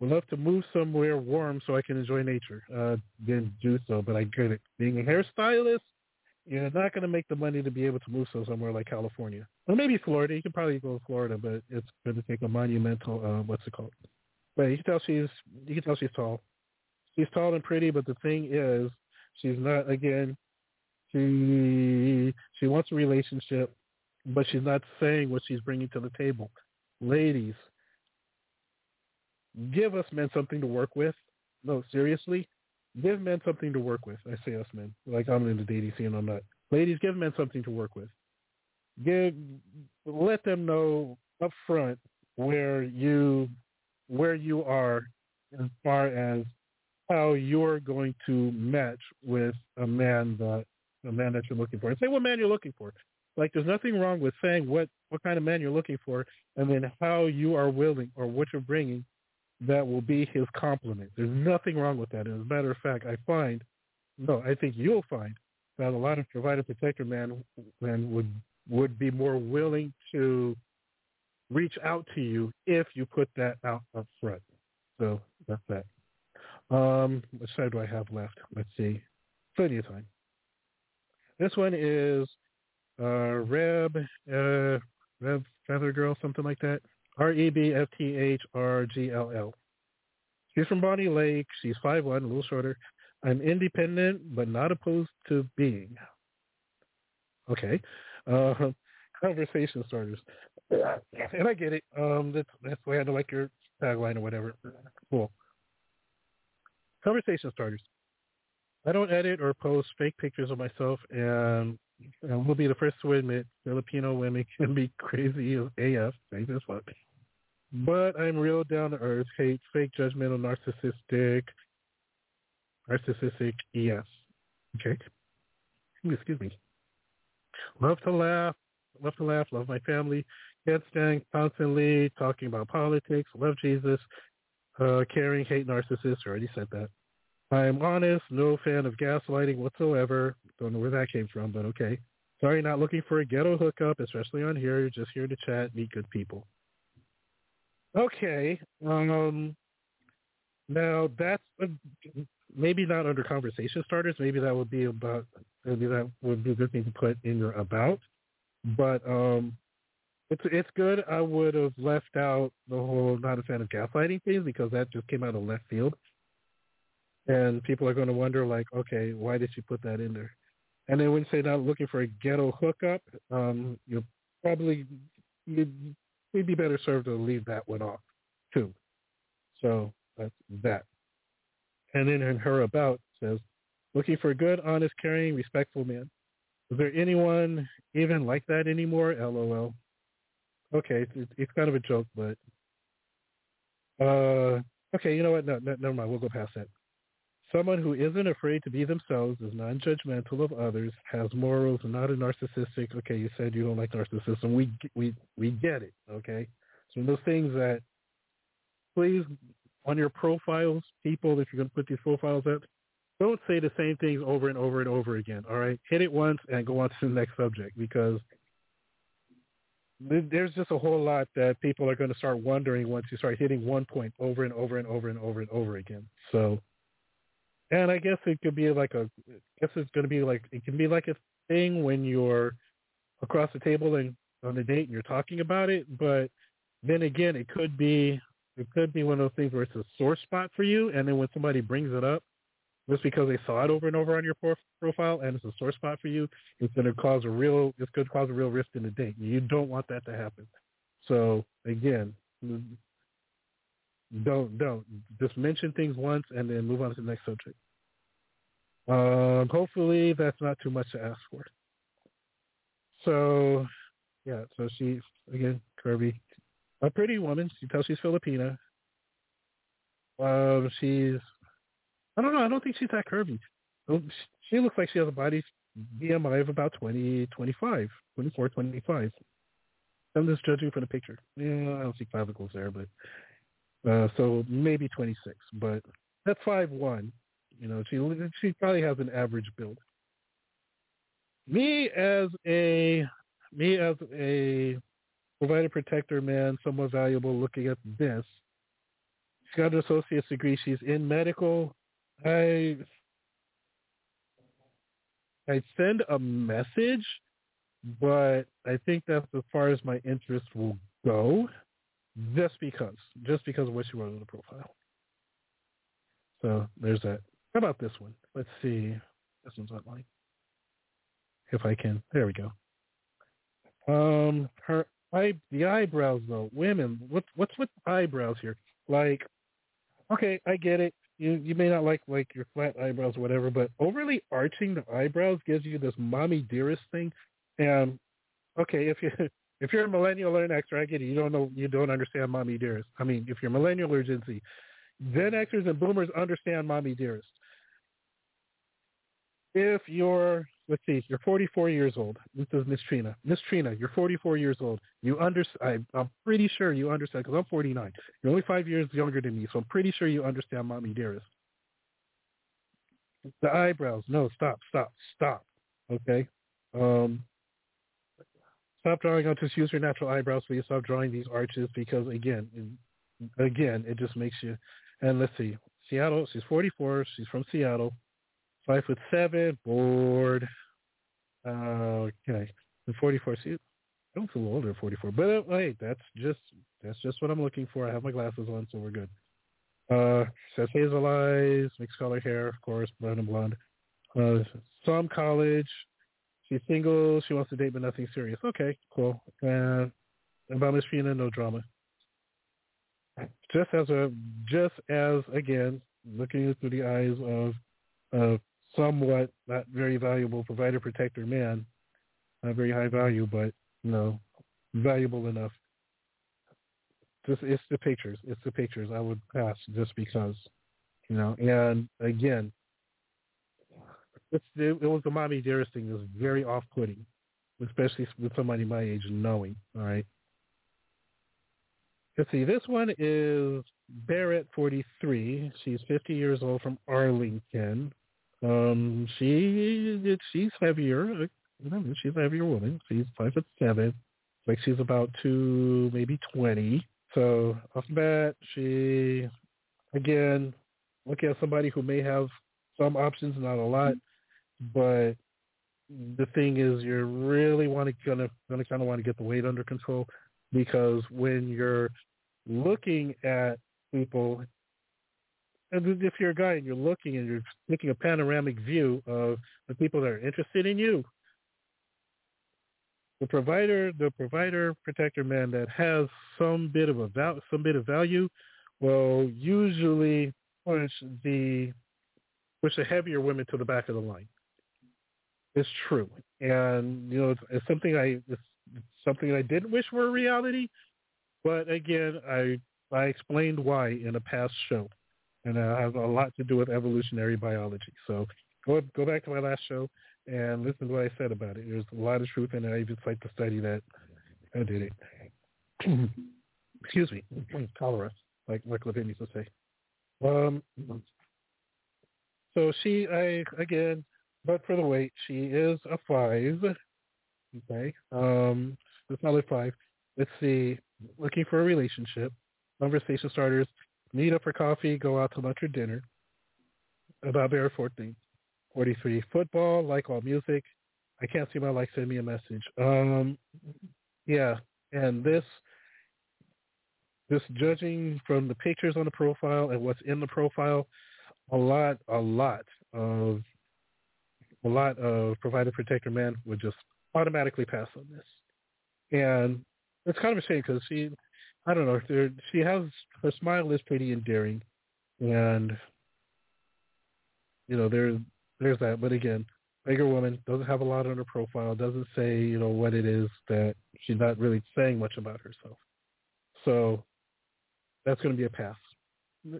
A: Would love to move somewhere warm so I can enjoy nature. Uh, didn't do so, but I get it. Being a hairstylist, you're not going to make the money to be able to move so somewhere like California. Or maybe Florida. You can probably go to Florida, but it's going to take a monumental, uh, what's it called? But you can tell she's you can tell she's tall. She's tall and pretty, but the thing is, she's not. Again, she she wants a relationship, but she's not saying what she's bringing to the table. Ladies, give us men something to work with. No, seriously, give men something to work with. I say us men, like I'm in the dating scene. I'm not. Ladies, give men something to work with. Give, let them know up front where you where you are as far as how you're going to match with a man that a man that you're looking for. And say what man you're looking for. Like there's nothing wrong with saying what what kind of man you're looking for, and then how you are willing or what you're bringing that will be his complement. There's nothing wrong with that. As a matter of fact, I find, no, I think you'll find that a lot of provider protector men men would would be more willing to reach out to you if you put that out up front. So that's that. Um, side do I have left? Let's see. Plenty of time. This one is uh, Reb uh, Rev Feather Girl, something like that. R E B F T H R G L L. She's from Bonney Lake. She's five one, a little shorter. I'm independent, but not opposed to being. Okay. Uh, conversation starters. And I get it. Um, that's that's I way I like your tagline or whatever. Cool. Conversation starters. I don't edit or post fake pictures of myself, and, and we'll be the first to admit Filipino women can be crazy as AF, crazy as fuck. But I'm real down to earth, hate fake, judgmental, narcissistic, narcissistic ES. Okay. Excuse me. Love to laugh. Love to laugh. Love my family. Can't stand constantly talking about politics. Love Jesus. Uh, caring, hate narcissists. Already said that. I'm honest. No fan of gaslighting whatsoever. Don't know where that came from, but okay. Sorry, not looking for a ghetto hookup, especially on here. You're just here to chat, meet good people. Okay. Um. Now that's a, maybe not under conversation starters. Maybe that would be about. Maybe that would be a good thing to put in your about. But um, it's it's good. I would have left out the whole not a fan of gaslighting thing because that just came out of left field, and people are going to wonder like, okay, why did you put that in there? And then when you say not looking for a ghetto hookup, um, you probably you'd, you'd be better served to leave that one off too. So that's that. And then in her about says, looking for a good, honest, caring, respectful man. Is there anyone even like that anymore? LOL. Okay, it's, it's kind of a joke, but uh, okay. You know what? No, no, never mind. We'll go past that. Someone who isn't afraid to be themselves, is non-judgmental of others, has morals, not a narcissistic. Okay, you said you don't like narcissism. We we we get it. Okay, so those things that please on your profiles, people, if you're going to put these profiles up, don't say the same things over and over and over again. All right, hit it once and go on to the next subject because there's just a whole lot that people are going to start wondering once you start hitting one point over and over and over and over and over again. So, and I guess it could be like a, I guess it's going to be like it can be like a thing when you're across the table and on a date and you're talking about it, but then again, it could be it could be one of those things where it's a sore spot for you, and then when somebody brings it up, just because they saw it over and over on your profile and it's a sore spot for you, it's going to cause a real, it's going to cause a real risk in the date. You don't want that to happen. So again, don't don't just mention things once and then move on to the next subject. Um, hopefully that's not too much to ask for. So yeah, so she, again curvy, a pretty woman. She tells she's Filipina. Um, she's I don't know. I don't think she's that curvy. She looks like she has a body BMI of about 20, 25, 24, 25. I'm just judging from the picture. Yeah, I don't see clavicles there, but uh, so maybe 26. But that's five one. You know, she she probably has an average build. Me as a me as a provider protector man, somewhat valuable. Looking at this, she's got an associate's degree. She's in medical I I send a message, but I think that's as far as my interest will go, just because, just because of what she wrote in the profile. So there's that. How about this one? Let's see. This one's online. If I can, there we go. Um, her eye, the eyebrows though. Women, what what's with eyebrows here? Like, okay, I get it you you may not like like your flat eyebrows or whatever, but overly arching the eyebrows gives you this mommy dearest thing. And okay, if you if you're a millennial or an Xer, I get it. You don't know you don't understand mommy dearest. I mean, if you're millennial or Gen Z, Gen Xers and Boomers understand mommy dearest. If you're let's see, you're 44 years old. This is Miss Trina. Miss Trina, you're 44 years old. You under, I, I'm pretty sure you understand because I'm 49. You're only five years younger than me, so I'm pretty sure you understand, mommy dearest. The eyebrows. No, stop, stop, stop. Okay. Um, stop drawing on just use your natural eyebrows. Please stop drawing these arches because again, again, it just makes you. And let's see, Seattle. She's 44. She's from Seattle. Five foot seven, bored. Uh, okay, the 44 suit. I'm a little older, 44. But uh, hey, that's just that's just what I'm looking for. I have my glasses on, so we're good. Uh, says hazel eyes, mixed color hair, of course, brown and blonde. Uh, some college. She's single. She wants to date, but nothing serious. Okay, cool. Uh, about Miss Fina, no drama. Just as a, just as again, looking through the eyes of a somewhat not very valuable provider protector man, not very high value, but you know, valuable enough. Just it's the pictures. It's the pictures. I would pass just because, you know. And again, it's it, it was the mommy dearest thing. It was very off-putting, especially with somebody my age knowing. All right. Let's see. This one is Barrett, 43. She's 50 years old from Arlington. Um, she she's heavier. Know, she's a heavier woman. She's five foot seven. Like she's about two, maybe twenty. So off the bat, she again looking at somebody who may have some options, not a lot, but the thing is, you're really want to gonna gonna kind of want to get the weight under control because when you're looking at people, and if you're a guy and you're looking and you're taking a panoramic view of the people that are interested in you, the provider, the provider protector man that has some bit of a val- some bit of value, will usually push the push the heavier women to the back of the line. It's true, and you know it's, it's something I it's, it's something I didn't wish were a reality, but again, I I explained why in a past show, and it has a lot to do with evolutionary biology. So go go back to my last show and listen to what I said about it. There's a lot of truth in it. I even cite the study that I did it. Excuse me, cholera, like like Levin used to say. Um, so she, I again, but for the weight, she is a five. Okay, um, a solid five. Let's see, looking for a relationship. Conversation starters. Meet up for coffee. Go out to lunch or dinner. About Bear 14. 43. Football, like all music. I can't see my like, send me a message. Um, yeah, and this, this judging from the pictures on the profile and what's in the profile, a lot, a lot of, a lot of provider protector men would just automatically pass on this. And it's kind of a shame because she, I don't know, she has, her smile is pretty endearing. And, you know, there, there's that. But again, bigger woman doesn't have a lot on her profile. Doesn't say you know what it is that she's not really saying much about herself. So that's going to be a pass.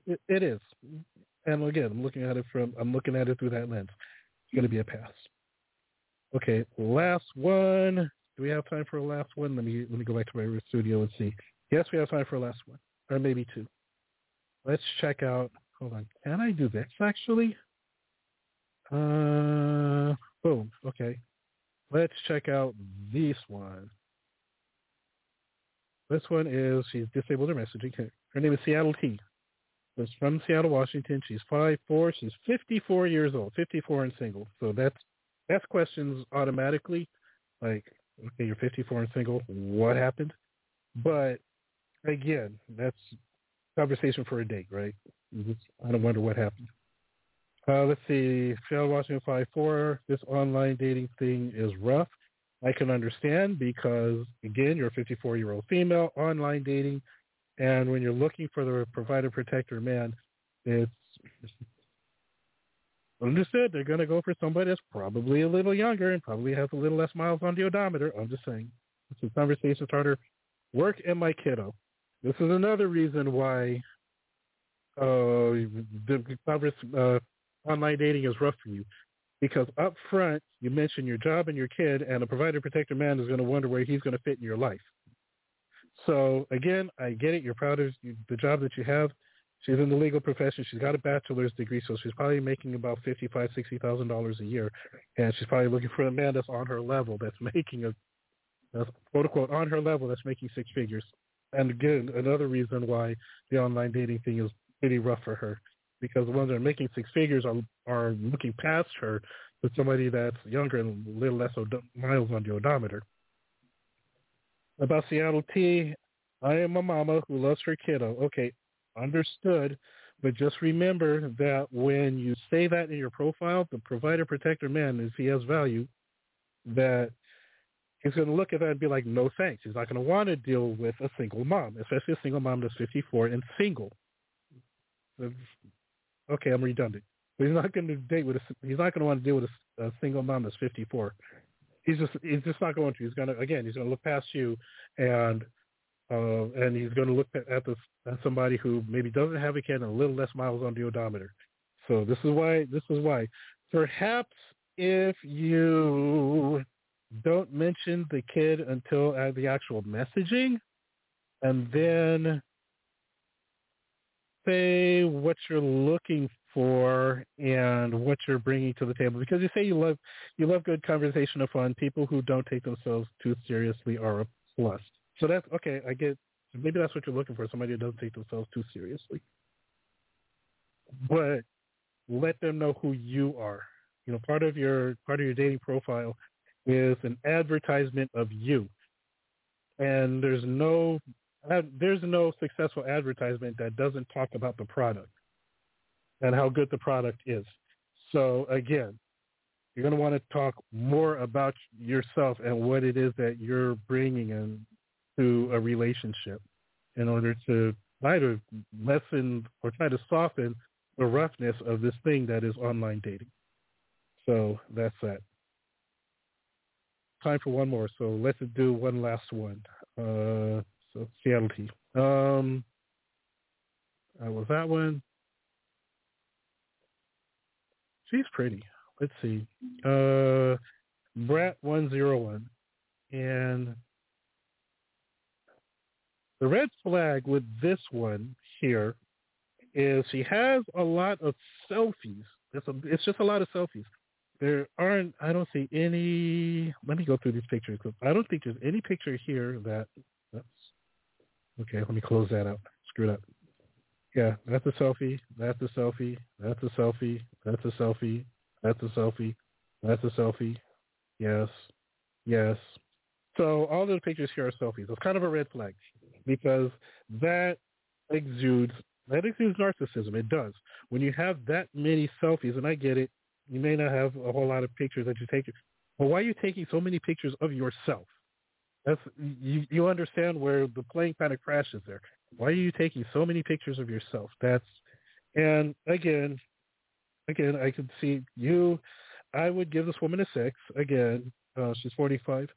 A: It, it is, and again, I'm looking at it from I'm looking at it through that lens. It's going to be a pass. Okay, last one. Do we have time for a last one? Let me let me go back to my studio and see. Yes, we have time for a last one, or maybe two. Let's check out. Hold on. Can I do this actually? Uh, boom. Okay. Let's check out this one. This one is she's disabled her messaging. Her name is Seattle T. She's from Seattle, Washington. She's five four. She's fifty four years old, fifty four and single. So that's that's questions automatically. Like, okay, you're fifty four and single. What happened? But again, that's conversation for a date, right? I don't wonder what happened. Uh, let's see. Seattle, Washington, 5-4. This online dating thing is rough. I can understand because, again, you're a 54-year-old female, online dating, and when you're looking for the provider, protector man, it's understood they're going to go for somebody that's probably a little younger and probably has a little less miles on the odometer. I'm just saying. It's a conversation starter. Work and my kiddo. This is another reason why uh, the uh, online dating is rough for you. Because up front you mention your job and your kid and a provider protector man is going to wonder where he's going to fit in your life. So again i get it. You're proud of the job that you have. She's in the legal profession. She's got a bachelor's degree so she's probably making about fifty five sixty thousand dollars a year. And she's probably looking for a man that's on her level that's making a that's quote unquote on her level that's making six figures and again another reason why the online dating thing is pretty rough for her because the ones that are making six figures are are looking past her to somebody that's younger and a little less od- miles on the odometer. About Seattle T, I am a mama who loves her kiddo. Okay, understood. But just remember that when you say that in your profile, the provider, protector man, if he has value, that he's going to look at that and be like, no thanks. He's not going to want to deal with a single mom, especially a single mom that's 54 and single. Okay, I'm redundant. But he's not going to date with a, he's not going to want to deal with a, a single mom that's 54. He's just he's just not going to. He's going to again. He's going to look past you, and uh, and he's going to look at, at this at somebody who maybe doesn't have a kid and a little less miles on the odometer. So this is why this is why perhaps if you don't mention the kid until uh, the actual messaging, and then say what you're looking for and what you're bringing to the table. Because you say you love you love good conversation and fun. People who don't take themselves too seriously are a plus. So that's okay. I get maybe that's what you're looking for. Somebody who doesn't take themselves too seriously. But let them know who you are. You know, part of your part of your dating profile is an advertisement of you. And there's no there's no successful advertisement that doesn't talk about the product and how good the product is. So again, you're going to want to talk more about yourself and what it is that you're bringing into a relationship in order to try to lessen or try to soften the roughness of this thing that is online dating. So that's that. Time for one more. So let's do one last one. Uh, so Seattle T. Um, uh, was that one? She's pretty. Let's see. Uh, Brat one zero one, and the red flag with this one here is she has a lot of selfies. It's, a, it's just a lot of selfies. There aren't. I don't see any. Let me go through these pictures. I don't think there's any picture here that. That's okay. Let me close that out. Screw it up. Yeah, that's a selfie. That's a selfie. That's a selfie. That's a selfie. That's a selfie. That's a selfie. Yes. Yes. So all those pictures here are selfies. It's kind of a red flag because that exudes that exudes narcissism. It does. When you have that many selfies, and I get it, you may not have a whole lot of pictures that you take. But why are you taking so many pictures of yourself? That's you. You understand where the plane kind of crashes there. Why are you taking so many pictures of yourself? That's and again, again, I can see you. I would give this woman a six. Again, uh, she's 45.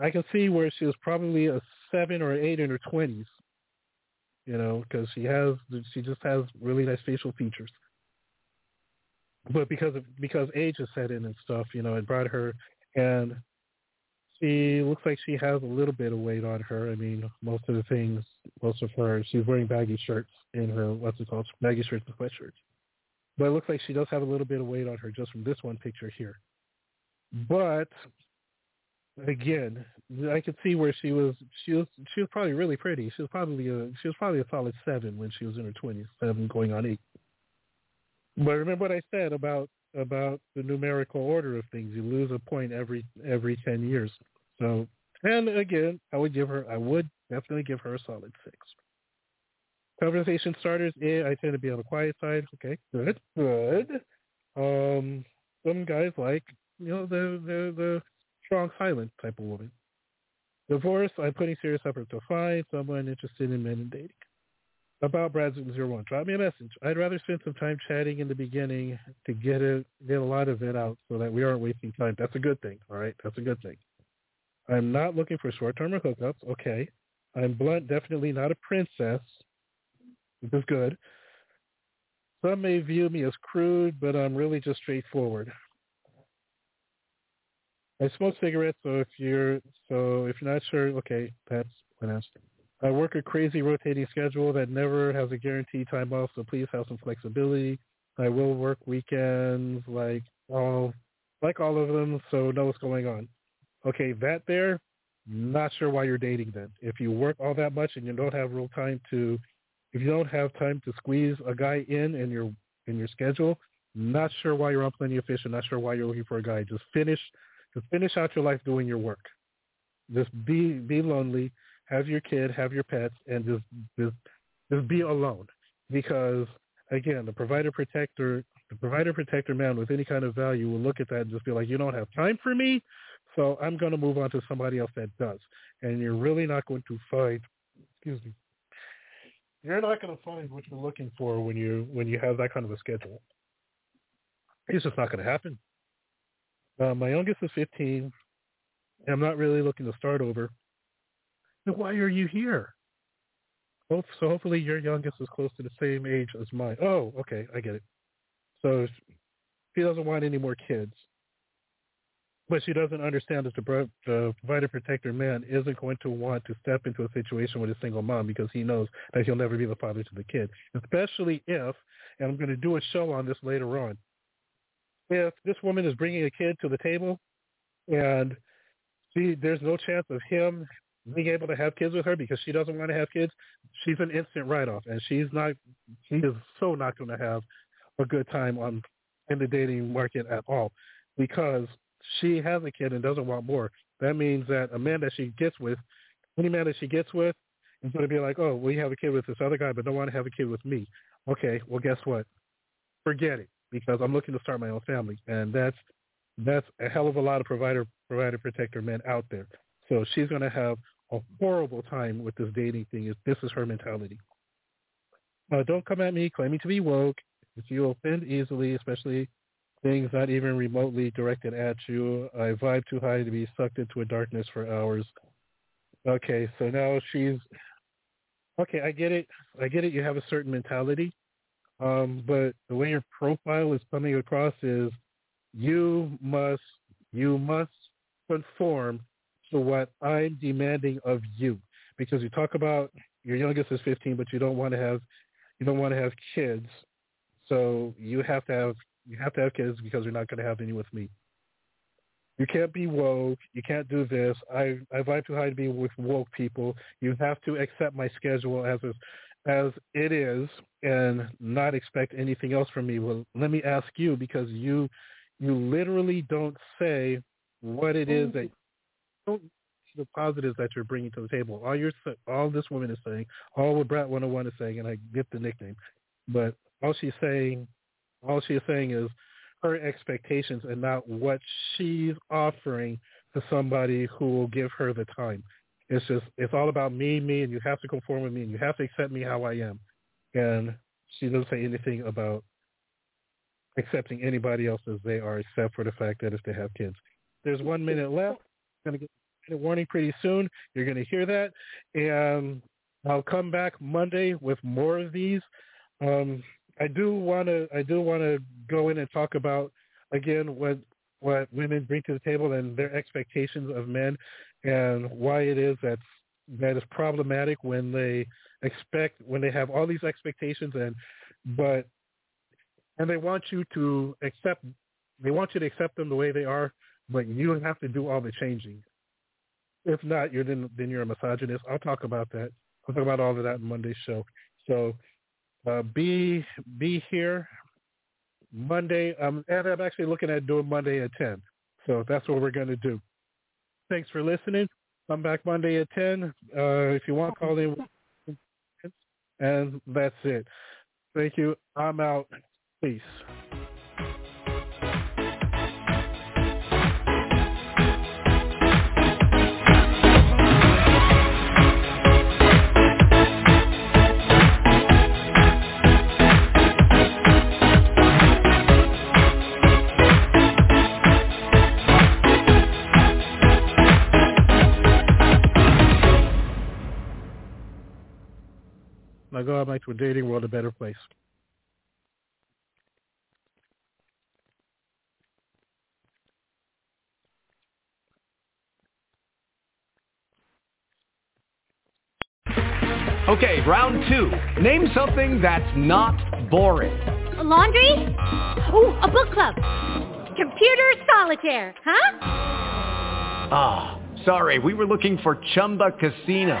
A: I can see where she was probably a seven or eight in her 20s. You know, because she has, she just has really nice facial features. But because of because age has set in and stuff, you know, it brought her, and she looks like she has a little bit of weight on her. I mean, most of the things, most of her, she's wearing baggy shirts in her, what's it called, baggy shirts and sweatshirts. But it looks like she does have a little bit of weight on her just from this one picture here. But again, I could see where she was. She was. She was probably really pretty. She was probably a. She was probably a solid seven when she was in her twenties, seven going on eight. But remember what I said about about the numerical order of things. You lose a point every every ten years. So, and again, I would give her. I would definitely give her a solid six. Conversation starters, eh, I tend to be on the quiet side. Okay, good, good. Um, some guys like, you know, the the the strong silent type of woman. Divorce, I'm putting serious effort to find someone interested in men and dating. About Brat Zero One, drop me a message. I'd rather spend some time chatting in the beginning to get it, get a lot of it out, so that we aren't wasting time. That's a good thing. All right, that's a good thing. I'm not looking for short-term or hookups. Okay. I'm blunt, definitely not a princess which is good. Some may view me as crude, but I'm really just straightforward. I smoke cigarettes, so if you're so if you're not sure, okay, that's what I I work a crazy rotating schedule that never has a guaranteed time off, so please have some flexibility. I will work weekends, like all like all of them, so know what's going on. Okay, that there, not sure why you're dating then. If you work all that much and you don't have real time to if you don't have time to squeeze a guy in in your in your schedule, not sure why you're on Plenty of Fish and not sure why you're looking for a guy. Just finish just finish out your life doing your work. just be be lonely, have your kid, have your pets, and just just just be alone. Because again, the provider protector the provider protector man with any kind of value will look at that and just be like, you don't have time for me, so I'm going to move on to somebody else that does. And you're really not going to find, excuse me, you're not to find what you're looking for when you when you have that kind of a schedule. It's just not going to happen. Uh, my youngest is 15. And I'm not really looking to start over. Then why are you here? So hopefully your youngest is close to the same age as mine. Oh, okay, I get it. So she doesn't want any more kids. But she doesn't understand that the, the provider protector man isn't going to want to step into a situation with a single mom because he knows that he'll never be the father to the kid. Especially if, and I'm going to do a show on this later on, if this woman is bringing a kid to the table and she there's no chance of him being able to have kids with her because she doesn't want to have kids, she's an instant write-off, and she's not. She is so not going to have a good time on in the dating market at all because she has a kid and doesn't want more. That means that a man that she gets with, any man that she gets with, is going to be like, oh, we have a kid with this other guy, but don't want to have a kid with me. Okay, well, guess what? Forget it because I'm looking to start my own family, and that's that's a hell of a lot of provider provider protector men out there. So she's going to have a horrible time with this dating thing. If this is her mentality. Uh, don't come at me claiming to be woke. If you offend easily, especially things not even remotely directed at you, I vibe too high to be sucked into a darkness for hours. Okay, so now she's okay. I get it. I get it. You have a certain mentality, um, but the way your profile is coming across is you must you must conform what I'm demanding of you. Because you talk about your youngest is 15, but you don't want to have you don't want to have kids, so you have to have you have to have kids because you're not going to have any with me. You can't be woke. You can't do this. I I vibe too high to be with woke people. You have to accept my schedule as is, as it is and not expect anything else from me. Well, let me ask you because you you literally don't say what it is that don't the positives that you're bringing to the table. All you're all this woman is saying, all what Brat 101 is saying, and I get the nickname, but all she's saying, all she is saying is her expectations and not what she's offering to somebody who will give her the time. It's just it's all about me, me, and you have to conform with me, and you have to accept me how I am. And she doesn't say anything about accepting anybody else as they are, except for the fact that if they have kids. There's one minute left. Going to get a warning pretty soon. You're going to hear that. And I'll come back Monday with more of these. Um, I do want to I do want to go in and talk about again what what women bring to the table and their expectations of men and why it is that that is problematic when they expect when they have all these expectations and but and they want you to accept they want you to accept them the way they are, but you don't have to do all the changing. If not, you're then then you're a misogynist. I'll talk about that. I'll talk about all of that in Monday's show. So uh, be be here Monday. Um, and I'm actually looking at doing Monday at ten. So that's what we're going to do. Thanks for listening. Come back Monday at ten. Uh, if you want, call in. And that's it. Thank you. I'm out. Peace. Now go out make the dating world a better place.
S: Okay, round two. Name something that's not boring.
I: A laundry? Ooh, a book club. Computer solitaire, huh?
S: Ah, oh, sorry, we were looking for Chumba Casino.